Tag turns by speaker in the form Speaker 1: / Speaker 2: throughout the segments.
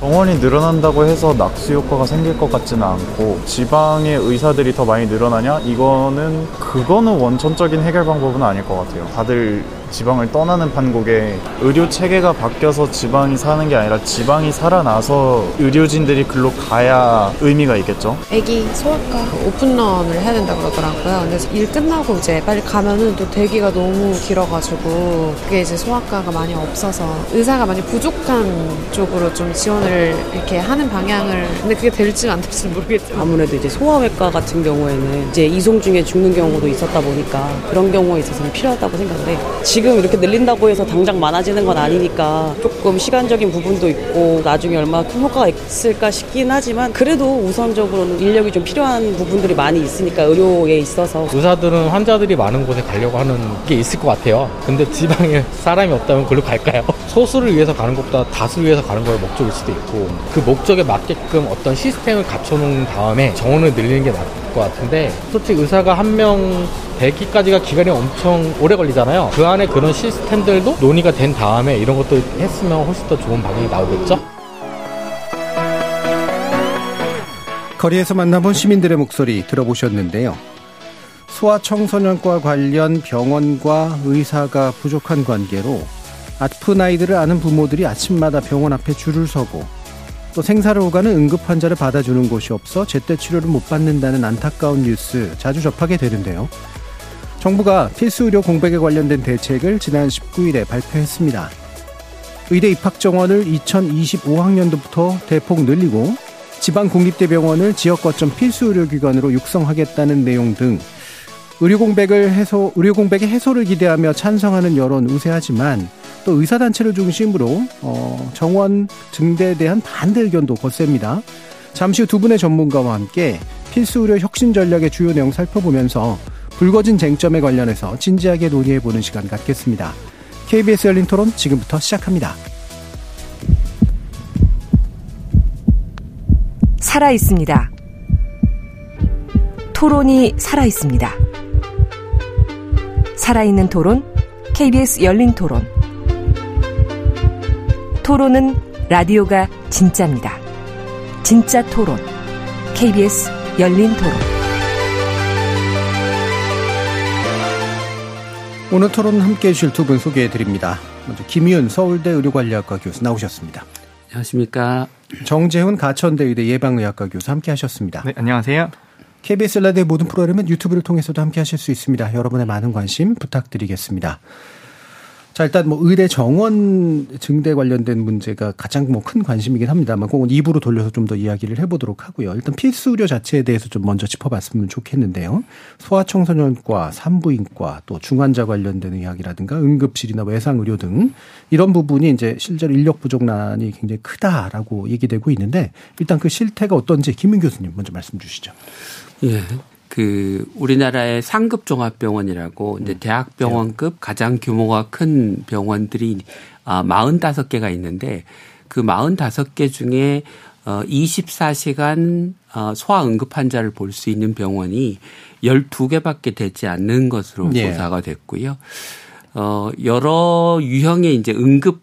Speaker 1: 병원이 늘어난다고 해서 낙수 효과가 생길 것 같지는 않고 지방의 의사들이 더 많이 늘어나냐? 이거는 그거는 원천적인 해결 방법은 아닐 것 같아요. 다들 지방을 떠나는 판국에 의료 체계가 바뀌어서 지방이 사는 게 아니라 지방이 살아나서 의료진들이 글로 가야 의미가 있겠죠.
Speaker 2: 애기 소아과 오픈런을 해야 된다고 그러더라고요. 근데 일 끝나고 이제 빨리 가면은 또 대기가 너무 길어가지고 그게 이제 소아과가 많이 없어서 의사가 많이 부족한 쪽으로 좀 지원을 이렇게 하는 방향을 근데 그게 될지 안 될지 모르겠지만
Speaker 3: 아무래도 이제 소아외과 같은 경우에는 이제 이송 중에 죽는 경우도 있었다 보니까 그런 경우에 있어서는 필요하다고 생각하는데 지금 이렇게 늘린다고 해서 당장 많아지는 건 아니니까 조금 시간적인 부분도 있고 나중에 얼마나 큰 효과가 있을까 싶긴 하지만 그래도 우선적으로는 인력이 좀 필요한 부분들이 많이 있으니까 의료에 있어서
Speaker 4: 의사들은 환자들이 많은 곳에 가려고 하는 게 있을 것 같아요. 근데 지방에 사람이 없다면 그걸로 갈까요? 소수를 위해서 가는 것보다 다수를 위해서 가는 걸 목적일 수도 있고 그 목적에 맞게끔 어떤 시스템을 갖춰놓은 다음에 정원을 늘리는 게 나을 것 같은데 솔직히 의사가 한 명 되기까지가 기간이 엄청 오래 걸리잖아요. 그 안에 그런 시스템들도 논의가 된 다음에 이런 것도 했으면 훨씬 더 좋은 방향이 나오겠죠?
Speaker 5: 거리에서 만나본 시민들의 목소리 들어보셨는데요. 소아청소년과 관련 병원과 의사가 부족한 관계로 아픈 아이들을 아는 부모들이 아침마다 병원 앞에 줄을 서고 또 생사를 오가는 응급 환자를 받아주는 곳이 없어 제때 치료를 못 받는다는 안타까운 뉴스 자주 접하게 되는데요. 정부가 필수 의료 공백에 관련된 대책을 지난 19일에 발표했습니다. 의대 입학 정원을 2025학년도부터 대폭 늘리고 지방 공립대병원을 지역 거점 필수 의료기관으로 육성하겠다는 내용 등 의료 공백을 해소, 의료 공백의 해소를 기대하며 찬성하는 여론 우세하지만 또 의사단체를 중심으로 어, 정원 증대에 대한 반대 의견도 거셉니다. 잠시 후 두 분의 전문가와 함께 필수 의료 혁신 전략의 주요 내용 살펴보면서 불거진 쟁점에 관련해서 진지하게 논의해보는 시간 갖겠습니다. KBS 열린 토론 지금부터 시작합니다.
Speaker 6: 살아 있습니다. 토론이 살아 있습니다. 살아있는 토론, KBS 열린 토론. 토론은 라디오가 진짜입니다. 진짜 토론, KBS 열린 토론.
Speaker 5: 오늘 토론 함께 해주실 두 분 소개해 드립니다. 먼저 김희은 서울대 의료관리학과 교수 나오셨습니다.
Speaker 7: 안녕하십니까.
Speaker 5: 정재훈 가천대 의대 예방의학과 교수 함께 하셨습니다.
Speaker 8: 네, 안녕하세요.
Speaker 5: KBS 라디오 모든 프로그램은 유튜브를 통해서도 함께 하실 수 있습니다. 여러분의 많은 관심 부탁드리겠습니다. 자, 일단 뭐 의대 정원 증대 관련된 문제가 가장 뭐 큰 관심이긴 합니다만 그건 2부로 돌려서 좀 더 이야기를 해보도록 하고요. 일단 필수 의료 자체에 대해서 좀 먼저 짚어봤으면 좋겠는데요. 소아청소년과 산부인과 또 중환자 관련된 이야기라든가 응급실이나 외상의료 등 이런 부분이 이제 실제로 인력 부족난이 굉장히 크다라고 얘기되고 있는데 일단 그 실태가 어떤지 김민 교수님 먼저 말씀 주시죠.
Speaker 7: 예. 그 우리나라의 상급 종합병원이라고 이제 대학병원급 가장 규모가 큰 병원들이 아 45개가 있는데 그 45개 중에 어 24시간 어 소아 응급 환자를 볼 수 있는 병원이 12개밖에 되지 않는 것으로
Speaker 5: 예.
Speaker 7: 조사가 됐고요. 어 여러 유형의 이제 응급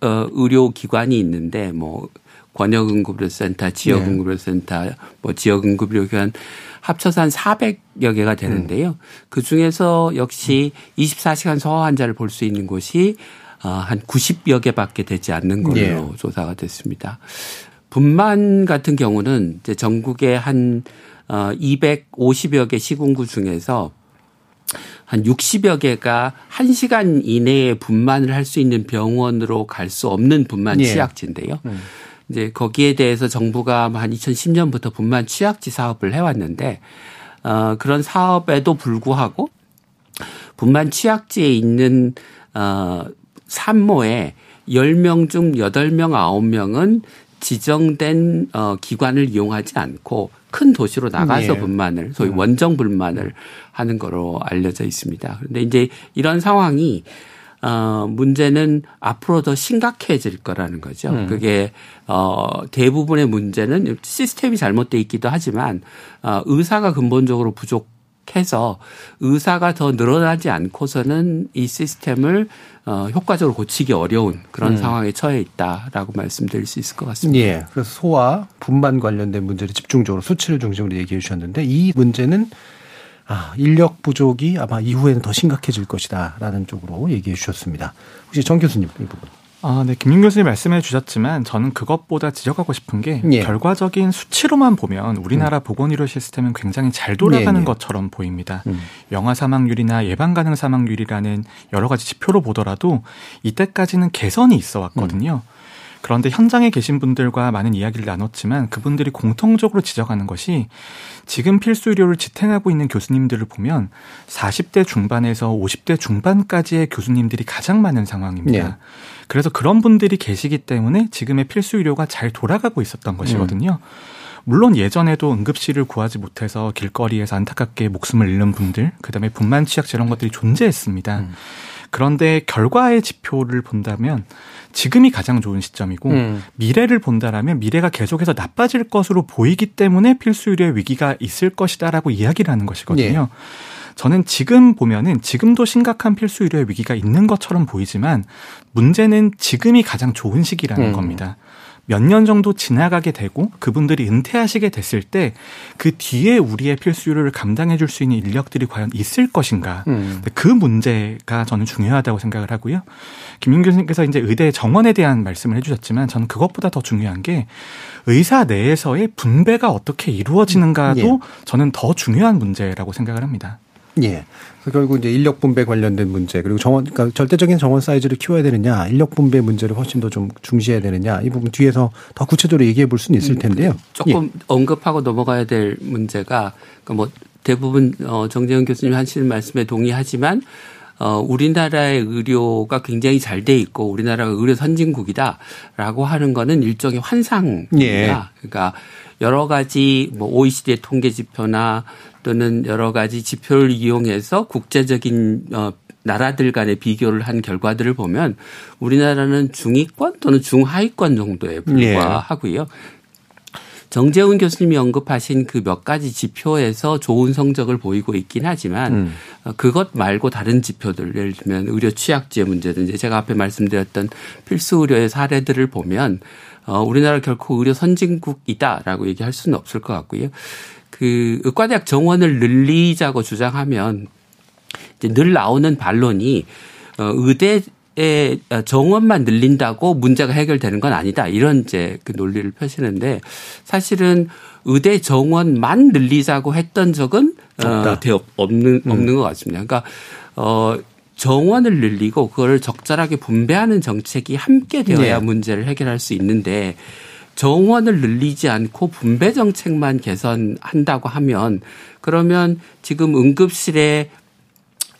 Speaker 7: 어 의료 기관이 있는데 뭐 권역 응급의료센터, 지역
Speaker 5: 네.
Speaker 7: 응급의료센터, 뭐 지역 응급의료기관 합쳐서 한 400여 개가 되는데요. 그 중에서 역시 24시간 소아 환자를 볼 수 있는 곳이 어, 한 90여 개밖에 되지 않는 걸로
Speaker 5: 예.
Speaker 7: 조사가 됐습니다. 분만 같은 경우는 이제 전국에 한 어, 250여 개 시군구 중에서 한 60여 개가 1시간 이내에 분만을 할 수 있는 병원으로 갈 수 없는 분만
Speaker 5: 예.
Speaker 7: 취약지인데요. 이제 거기에 대해서 정부가 한 2010년부터 분만 취약지 사업을 해왔는데 어 그런 사업에도 불구하고 분만 취약지에 있는 어 산모에 10명 중 8명, 9명은 지정된 어 기관을 이용하지 않고 큰 도시로 나가서
Speaker 5: 예.
Speaker 7: 분만을 소위 원정 분만을 하는 거로 알려져 있습니다. 그런데 이제 이런 상황이 어, 문제는 앞으로 더 심각해질 거라는 거죠.
Speaker 5: 음.
Speaker 7: 그게, 어, 대부분의 문제는 시스템이 잘못돼 있기도 하지만, 어, 의사가 근본적으로 부족 해서 의사가 더 늘어나지 않고서는 이 시스템을 어, 효과적으로 고치기 어려운 그런
Speaker 5: 음.
Speaker 7: 상황에 처해 있다라고 말씀드릴 수 있을 것 같습니다.
Speaker 5: 예. 그래서 소화, 분만 관련된 문제를 집중적으로 수치를 중심으로 얘기해 주셨는데 이 문제는 아, 인력 부족이 아마 이후에는 더 심각해질 것이다라는 쪽으로 얘기해 주셨습니다. 혹시 정 교수님 이 부분.
Speaker 8: 아, 네. 김윤 교수님 말씀해 주셨지만 저는 그것보다 지적하고 싶은 게
Speaker 5: 예.
Speaker 8: 결과적인 수치로만 보면 우리나라 보건의료 시스템은 굉장히 잘 돌아가는
Speaker 5: 예, 예.
Speaker 8: 것처럼 보입니다.
Speaker 5: 음.
Speaker 8: 영아 사망률이나 예방 가능 사망률이라는 여러 가지 지표로 보더라도 이때까지는 개선이 있어 왔거든요. 그런데 현장에 계신 분들과 많은 이야기를 나눴지만 그분들이 공통적으로 지적하는 것이 지금 필수 의료를 지탱하고 있는 교수님들을 보면 40대 중반에서 50대 중반까지의 교수님들이 가장 많은 상황입니다.
Speaker 5: 네.
Speaker 8: 그래서 그런 분들이 계시기 때문에 지금의 필수 의료가 잘 돌아가고 있었던 것이거든요. 물론 예전에도 응급실을 구하지 못해서 길거리에서 안타깝게 목숨을 잃는 분들, 그다음에 분만 취약 이런 것들이 존재했습니다.
Speaker 5: 음.
Speaker 8: 그런데 결과의 지표를 본다면 지금이 가장 좋은 시점이고
Speaker 5: 음.
Speaker 8: 미래를 본다라면 미래가 계속해서 나빠질 것으로 보이기 때문에 필수 의료의 위기가 있을 것이다라고 이야기를 하는 것이거든요. 저는 지금 보면은 지금도 심각한 필수 의료의 위기가 있는 것처럼 보이지만 문제는 지금이 가장 좋은 시기라는
Speaker 5: 음.
Speaker 8: 겁니다. 몇 년 정도 지나가게 되고 그분들이 은퇴하시게 됐을 때 그 뒤에 우리의 필수 의료를 감당해 줄 수 있는 인력들이 과연 있을 것인가.
Speaker 5: 음.
Speaker 8: 그 문제가 저는 중요하다고 생각을 하고요. 김윤 교수님께서 이제 의대 정원에 대한 말씀을 해주셨지만 저는 그것보다 더 중요한 게 의사 내에서의 분배가 어떻게 이루어지는가도
Speaker 5: 예.
Speaker 8: 저는 더 중요한 문제라고 생각을 합니다.
Speaker 5: 예. 결국 이제 인력 분배 관련된 문제 그리고 정원 그러니까 절대적인 정원 사이즈를 키워야 되느냐 인력 분배 문제를 훨씬 더 좀 중시해야 되느냐 이 부분 뒤에서 더 구체적으로 얘기해 볼 수는 있을 텐데요.
Speaker 7: 조금 언급하고 넘어가야 될 문제가 그뭐 대부분 어 정재훈 교수님 하시는 말씀에 동의하지만 어 우리나라의 의료가 굉장히 잘 돼 있고 우리나라가 의료 선진국이다라고 하는 거는 일종의 환상입니다.
Speaker 5: 예.
Speaker 7: 그러니까 여러 가지 뭐 OECD의 통계 지표나 또는 여러 가지 지표를 이용해서 국제적인 어 나라들 간의 비교를 한 결과들을 보면 우리나라는 중위권 또는 중하위권 정도에 불과하고요. 정재훈 교수님이 언급하신 그 몇 가지 지표에서 좋은 성적을 보이고 있긴 하지만
Speaker 5: 음.
Speaker 7: 어, 그것 말고 다른 지표들 예를 들면 의료 취약지의 문제든지 제가 앞에 말씀드렸던 필수 의료의 사례들을 보면 어, 우리나라 결코 의료 선진국이다라고 얘기할 수는 없을 것 같고요. 그 의과대학 정원을 늘리자고 주장하면 이제 늘 나오는 반론이 어, 의대 의 정원만 늘린다고 문제가 해결되는 건 아니다. 이런 이제 그 논리를 펴시는데 사실은 의대 정원만 늘리자고 했던 적은
Speaker 5: 없다.
Speaker 7: 어, 대- 없는 없는 것 같습니다. 그러니까 어 정원을 늘리고 그걸 적절하게 분배하는 정책이 함께 되어야
Speaker 5: 네.
Speaker 7: 문제를 해결할 수 있는데 정원을 늘리지 않고 분배 정책만 개선한다고 하면 그러면 지금 응급실에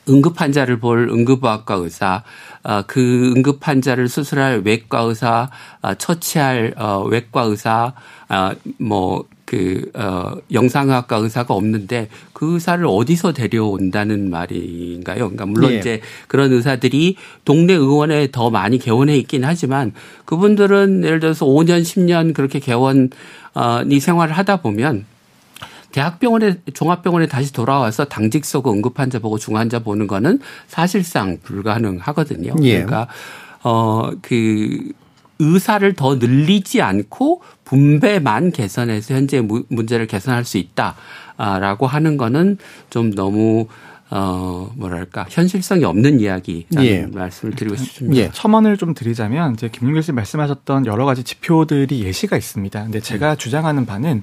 Speaker 7: 응급 환자를 볼 응급의학과 의사, 아, 그 응급 환자를 수술할 외과 의사, 아, 처치할 어, 외과 의사, 아, 뭐, 그, 어, 영상의학과 의사가 없는데 그 의사를 어디서 데려온다는 말인가요? 그러니까 물론
Speaker 5: 예.
Speaker 7: 이제 그런 의사들이 동네 의원에 더 많이 개원해 있긴 하지만 그분들은 예를 들어서 5년, 10년 그렇게 개원이 생활을 하다 보면 대학병원에 종합병원에 다시 돌아와서 당직 서고 응급 환자 보고 중 환자 보는 거는 사실상 불가능하거든요.
Speaker 5: 예.
Speaker 7: 그러니까 어그 의사를 더 늘리지 않고 분배만 개선해서 현재 무- 문제를 개선할 수 있다라고 하는 거는 좀 너무 어 뭐랄까 현실성이 없는 이야기라는
Speaker 5: 예.
Speaker 7: 말씀을 드리고 싶습니다.
Speaker 5: 예.
Speaker 8: 첨언을 좀 드리자면 이제 김윤 교수님 말씀하셨던 여러 가지 지표들이 예시가 있습니다. 근데 제가 주장하는 바는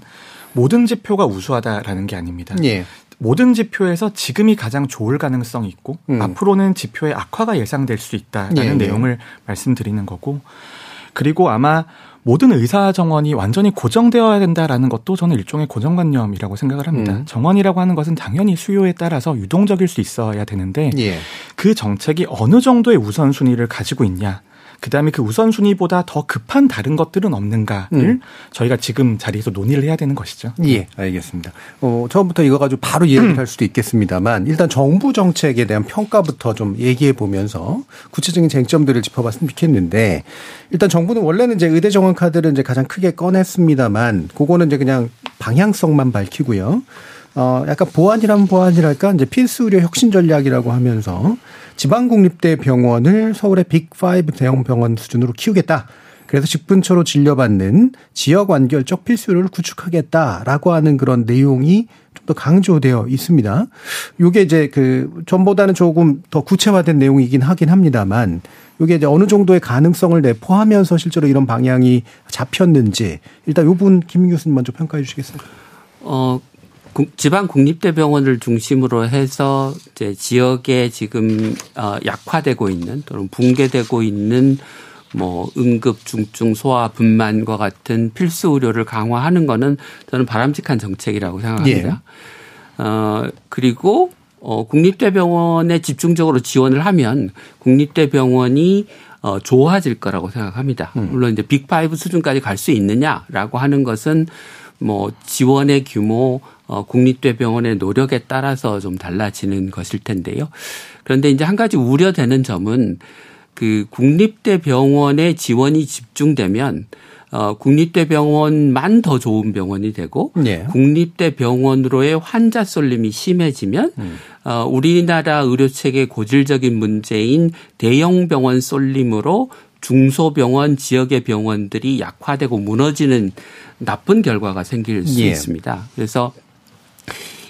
Speaker 8: 모든 지표가 우수하다라는 게 아닙니다.
Speaker 5: 예.
Speaker 8: 모든 지표에서 지금이 가장 좋을 가능성이 있고
Speaker 5: 음.
Speaker 8: 앞으로는 지표의 악화가 예상될 수 있다라는
Speaker 5: 예, 예.
Speaker 8: 내용을 말씀드리는 거고 그리고 아마 모든 의사 정원이 완전히 고정되어야 된다라는 것도 저는 일종의 고정관념이라고 생각을 합니다.
Speaker 5: 음.
Speaker 8: 정원이라고 하는 것은 당연히 수요에 따라서 유동적일 수 있어야 되는데
Speaker 5: 예.
Speaker 8: 그 정책이 어느 정도의 우선순위를 가지고 있냐. 그다음에 그 우선순위보다 더 급한 다른 것들은 없는가를
Speaker 5: 음.
Speaker 8: 저희가 지금 자리에서 논의를 해야 되는 것이죠.
Speaker 5: 예, 알겠습니다. 어, 처음부터 이거 가지고 바로 얘기를 할 수도 있겠습니다만 일단 정부 정책에 대한 평가부터 좀 얘기해 보면서 구체적인 쟁점들을 짚어봤으면 좋겠는데 일단 정부는 원래는 이제 의대 정원 카드를 이제 가장 크게 꺼냈습니다만 그거는 이제 그냥 방향성만 밝히고요. 어, 약간 보완이라면 보완이랄까 이제 필수 의료 혁신 전략이라고 하면서 지방 국립대 병원을 서울의 빅5 대형 병원 수준으로 키우겠다. 그래서 집 근처로 진료받는 지역 완결적 필수료를 구축하겠다라고 하는 그런 내용이 좀 더 강조되어 있습니다. 요게 이제 그 전보다는 조금 더 구체화된 내용이긴 하긴 합니다만 요게 이제 어느 정도의 가능성을 내포하면서 실제로 이런 방향이 잡혔는지 일단 요 부분 김민 교수님 먼저 평가해 주시겠어요?
Speaker 7: 어, 국- 지방 국립대병원을 중심으로 해서 이제 지역에 지금 어, 약화되고 있는 또는 붕괴되고 있는 뭐 응급 중증 소아 분만과 같은 필수 의료를 강화하는 거는 저는 바람직한 정책이라고 생각합니다. 어 그리고 어 국립대병원에 집중적으로 지원을 하면 국립대병원이 어 좋아질 거라고 생각합니다. 물론 이제 빅5 수준까지 갈 수 있느냐라고 하는 것은 뭐 지원의 규모 어 국립대병원의 노력에 따라서 좀 달라지는 것일 텐데요. 그런데 이제 한 가지 우려되는 점은 그 국립대병원의 지원이 집중되면 어 국립대병원만 더 좋은 병원이 되고
Speaker 5: 예.
Speaker 7: 국립대병원으로의 환자 쏠림이 심해지면 어 우리나라 의료 체계 고질적인 문제인 대형 병원 쏠림으로 중소병원 지역의 병원들이 약화되고 무너지는 나쁜 결과가 생길 수
Speaker 5: 예.
Speaker 7: 있습니다. 그래서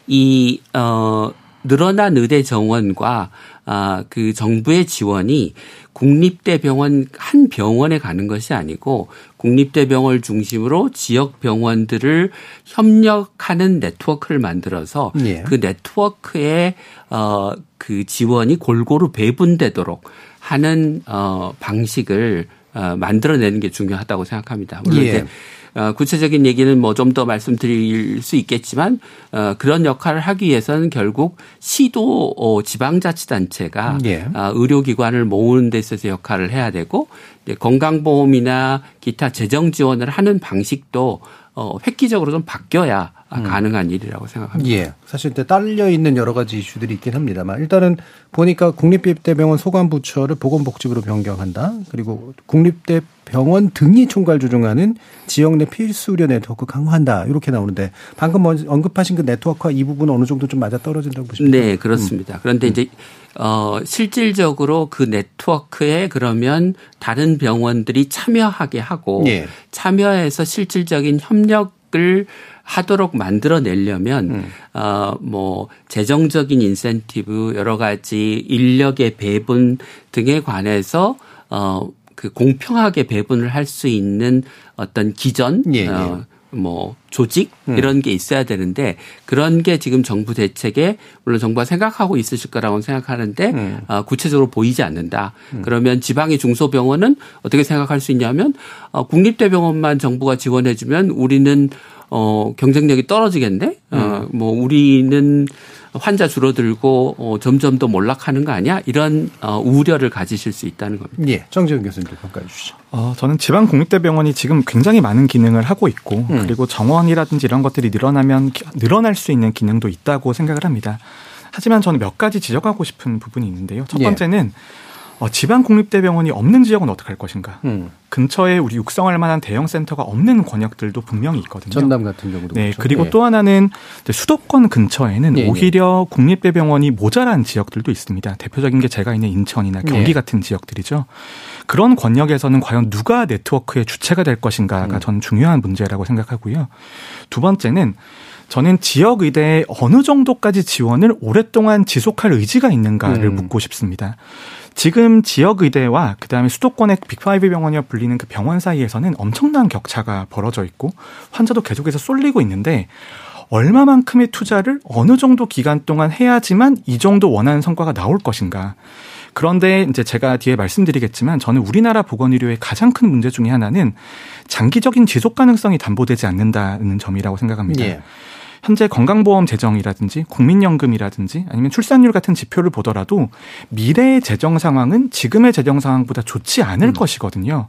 Speaker 7: 이, 어, 늘어난 의대 정원과 아, 그 정부의 지원이 국립대 병원 한 병원에 가는 것이 아니고 국립대 병원을 중심으로 지역 병원들을 협력하는 네트워크를 만들어서
Speaker 5: 예.
Speaker 7: 그 네트워크에 어, 그 지원이 골고루 배분되도록 하는 어, 방식을 어, 만들어내는 게 중요하다고 생각합니다. 물론
Speaker 5: 예.
Speaker 7: 이제 어, 구체적인 얘기는 뭐 좀 더 말씀드릴 수 있겠지만 어, 그런 역할을 하기 위해서는 결국 시도 어, 지방자치단체가
Speaker 5: 예.
Speaker 7: 아, 의료기관을 모으는 데 있어서 역할을 해야 되고 건강보험이나 기타 재정 지원을 하는 방식도 어, 획기적으로 좀 바뀌어야
Speaker 5: 음.
Speaker 7: 가능한 일이라고 생각합니다.
Speaker 5: 예. 사실 때 딸려 있는 여러 가지 이슈들이 있긴 합니다만 일단은 보니까 국립대병원 소관부처를 보건복지부로 변경한다. 그리고 국립대병원 등이 총괄 조정하는 지역 내 필수 의료 네트워크 강화한다. 이렇게 나오는데 방금 언급하신 그 네트워크와 이 부분은 어느 정도 좀 맞아 떨어진다고 보십니까?
Speaker 7: 네, 그렇습니다. 그런데 이제 어 실질적으로 그 네트워크에 그러면 다른 병원들이 참여하게 하고
Speaker 5: 예.
Speaker 7: 참여해서 실질적인 협력 을 하도록 만들어내려면
Speaker 5: 음.
Speaker 7: 어뭐 재정적인 인센티브 여러 가지 인력의 배분 등에 관해서 어그 공평하게 배분을 할 수 있는 어떤 기전
Speaker 5: 예, 예.
Speaker 7: 어, 뭐 조직
Speaker 5: 음.
Speaker 7: 이런 게 있어야 되는데 그런 게 지금 정부 대책에 물론 정부가 생각하고 있으실 거라고 생각하는데
Speaker 5: 음.
Speaker 7: 어, 구체적으로 보이지 않는다. 그러면 지방의 중소병원은 어떻게 생각할 수 있냐면 어, 국립대병원만 정부가 지원해주면 우리는 어, 경쟁력이 떨어지겠네. 어, 뭐 우리는 환자 줄어들고 어, 점점 더 몰락하는 거 아니야? 이런 어, 우려를 가지실 수 있다는 겁니다.
Speaker 5: 예. 정재훈 교수님 좀 평가해 주시죠.
Speaker 8: 어, 저는 지방 국립대병원이 지금 굉장히 많은 기능을 하고 있고
Speaker 5: 음.
Speaker 8: 그리고 정원이라든지 이런 것들이 늘어나면 기- 늘어날 수 있는 기능도 있다고 생각을 합니다. 하지만 저는 몇 가지 지적하고 싶은 부분이 있는데요. 첫
Speaker 5: 예.
Speaker 8: 번째는 어, 지방 국립대병원이 없는 지역은 어떻게 할 것인가?
Speaker 5: 음.
Speaker 8: 근처에 우리 육성할 만한 대형 센터가 없는 권역들도 분명히 있거든요.
Speaker 5: 전남 같은 경우도
Speaker 8: 네,
Speaker 5: 그렇죠.
Speaker 8: 그리고
Speaker 5: 예.
Speaker 8: 또 하나는 수도권 근처에는
Speaker 5: 예, 예.
Speaker 8: 오히려 국립대병원이 모자란 지역들도 있습니다. 대표적인 게 제가 있는 인천이나 경기
Speaker 5: 예.
Speaker 8: 같은 지역들이죠. 그런 권역에서는 과연 누가 네트워크의 주체가 될 것인가가
Speaker 5: 음.
Speaker 8: 저는 중요한 문제라고 생각하고요. 두 번째는 저는 지역 의대에 어느 정도까지 지원을 오랫동안 지속할 의지가 있는가를
Speaker 5: 음.
Speaker 8: 묻고 싶습니다. 지금 지역 의대와 그다음에 수도권의 빅5 병원이라 불리는 그 병원 사이에서는 엄청난 격차가 벌어져 있고 환자도 계속해서 쏠리고 있는데 얼마만큼의 투자를 어느 정도 기간 동안 해야지만 이 정도 원하는 성과가 나올 것인가. 그런데 이제 제가 뒤에 말씀드리겠지만 저는 우리나라 보건의료의 가장 큰 문제 중에 하나는 장기적인 지속 가능성이 담보되지 않는다는 점이라고 생각합니다.
Speaker 5: 예.
Speaker 8: 현재 건강보험 재정이라든지 국민연금이라든지 아니면 출산율 같은 지표를 보더라도 미래의 재정 상황은 지금의 재정 상황보다 좋지 않을 음. 것이거든요.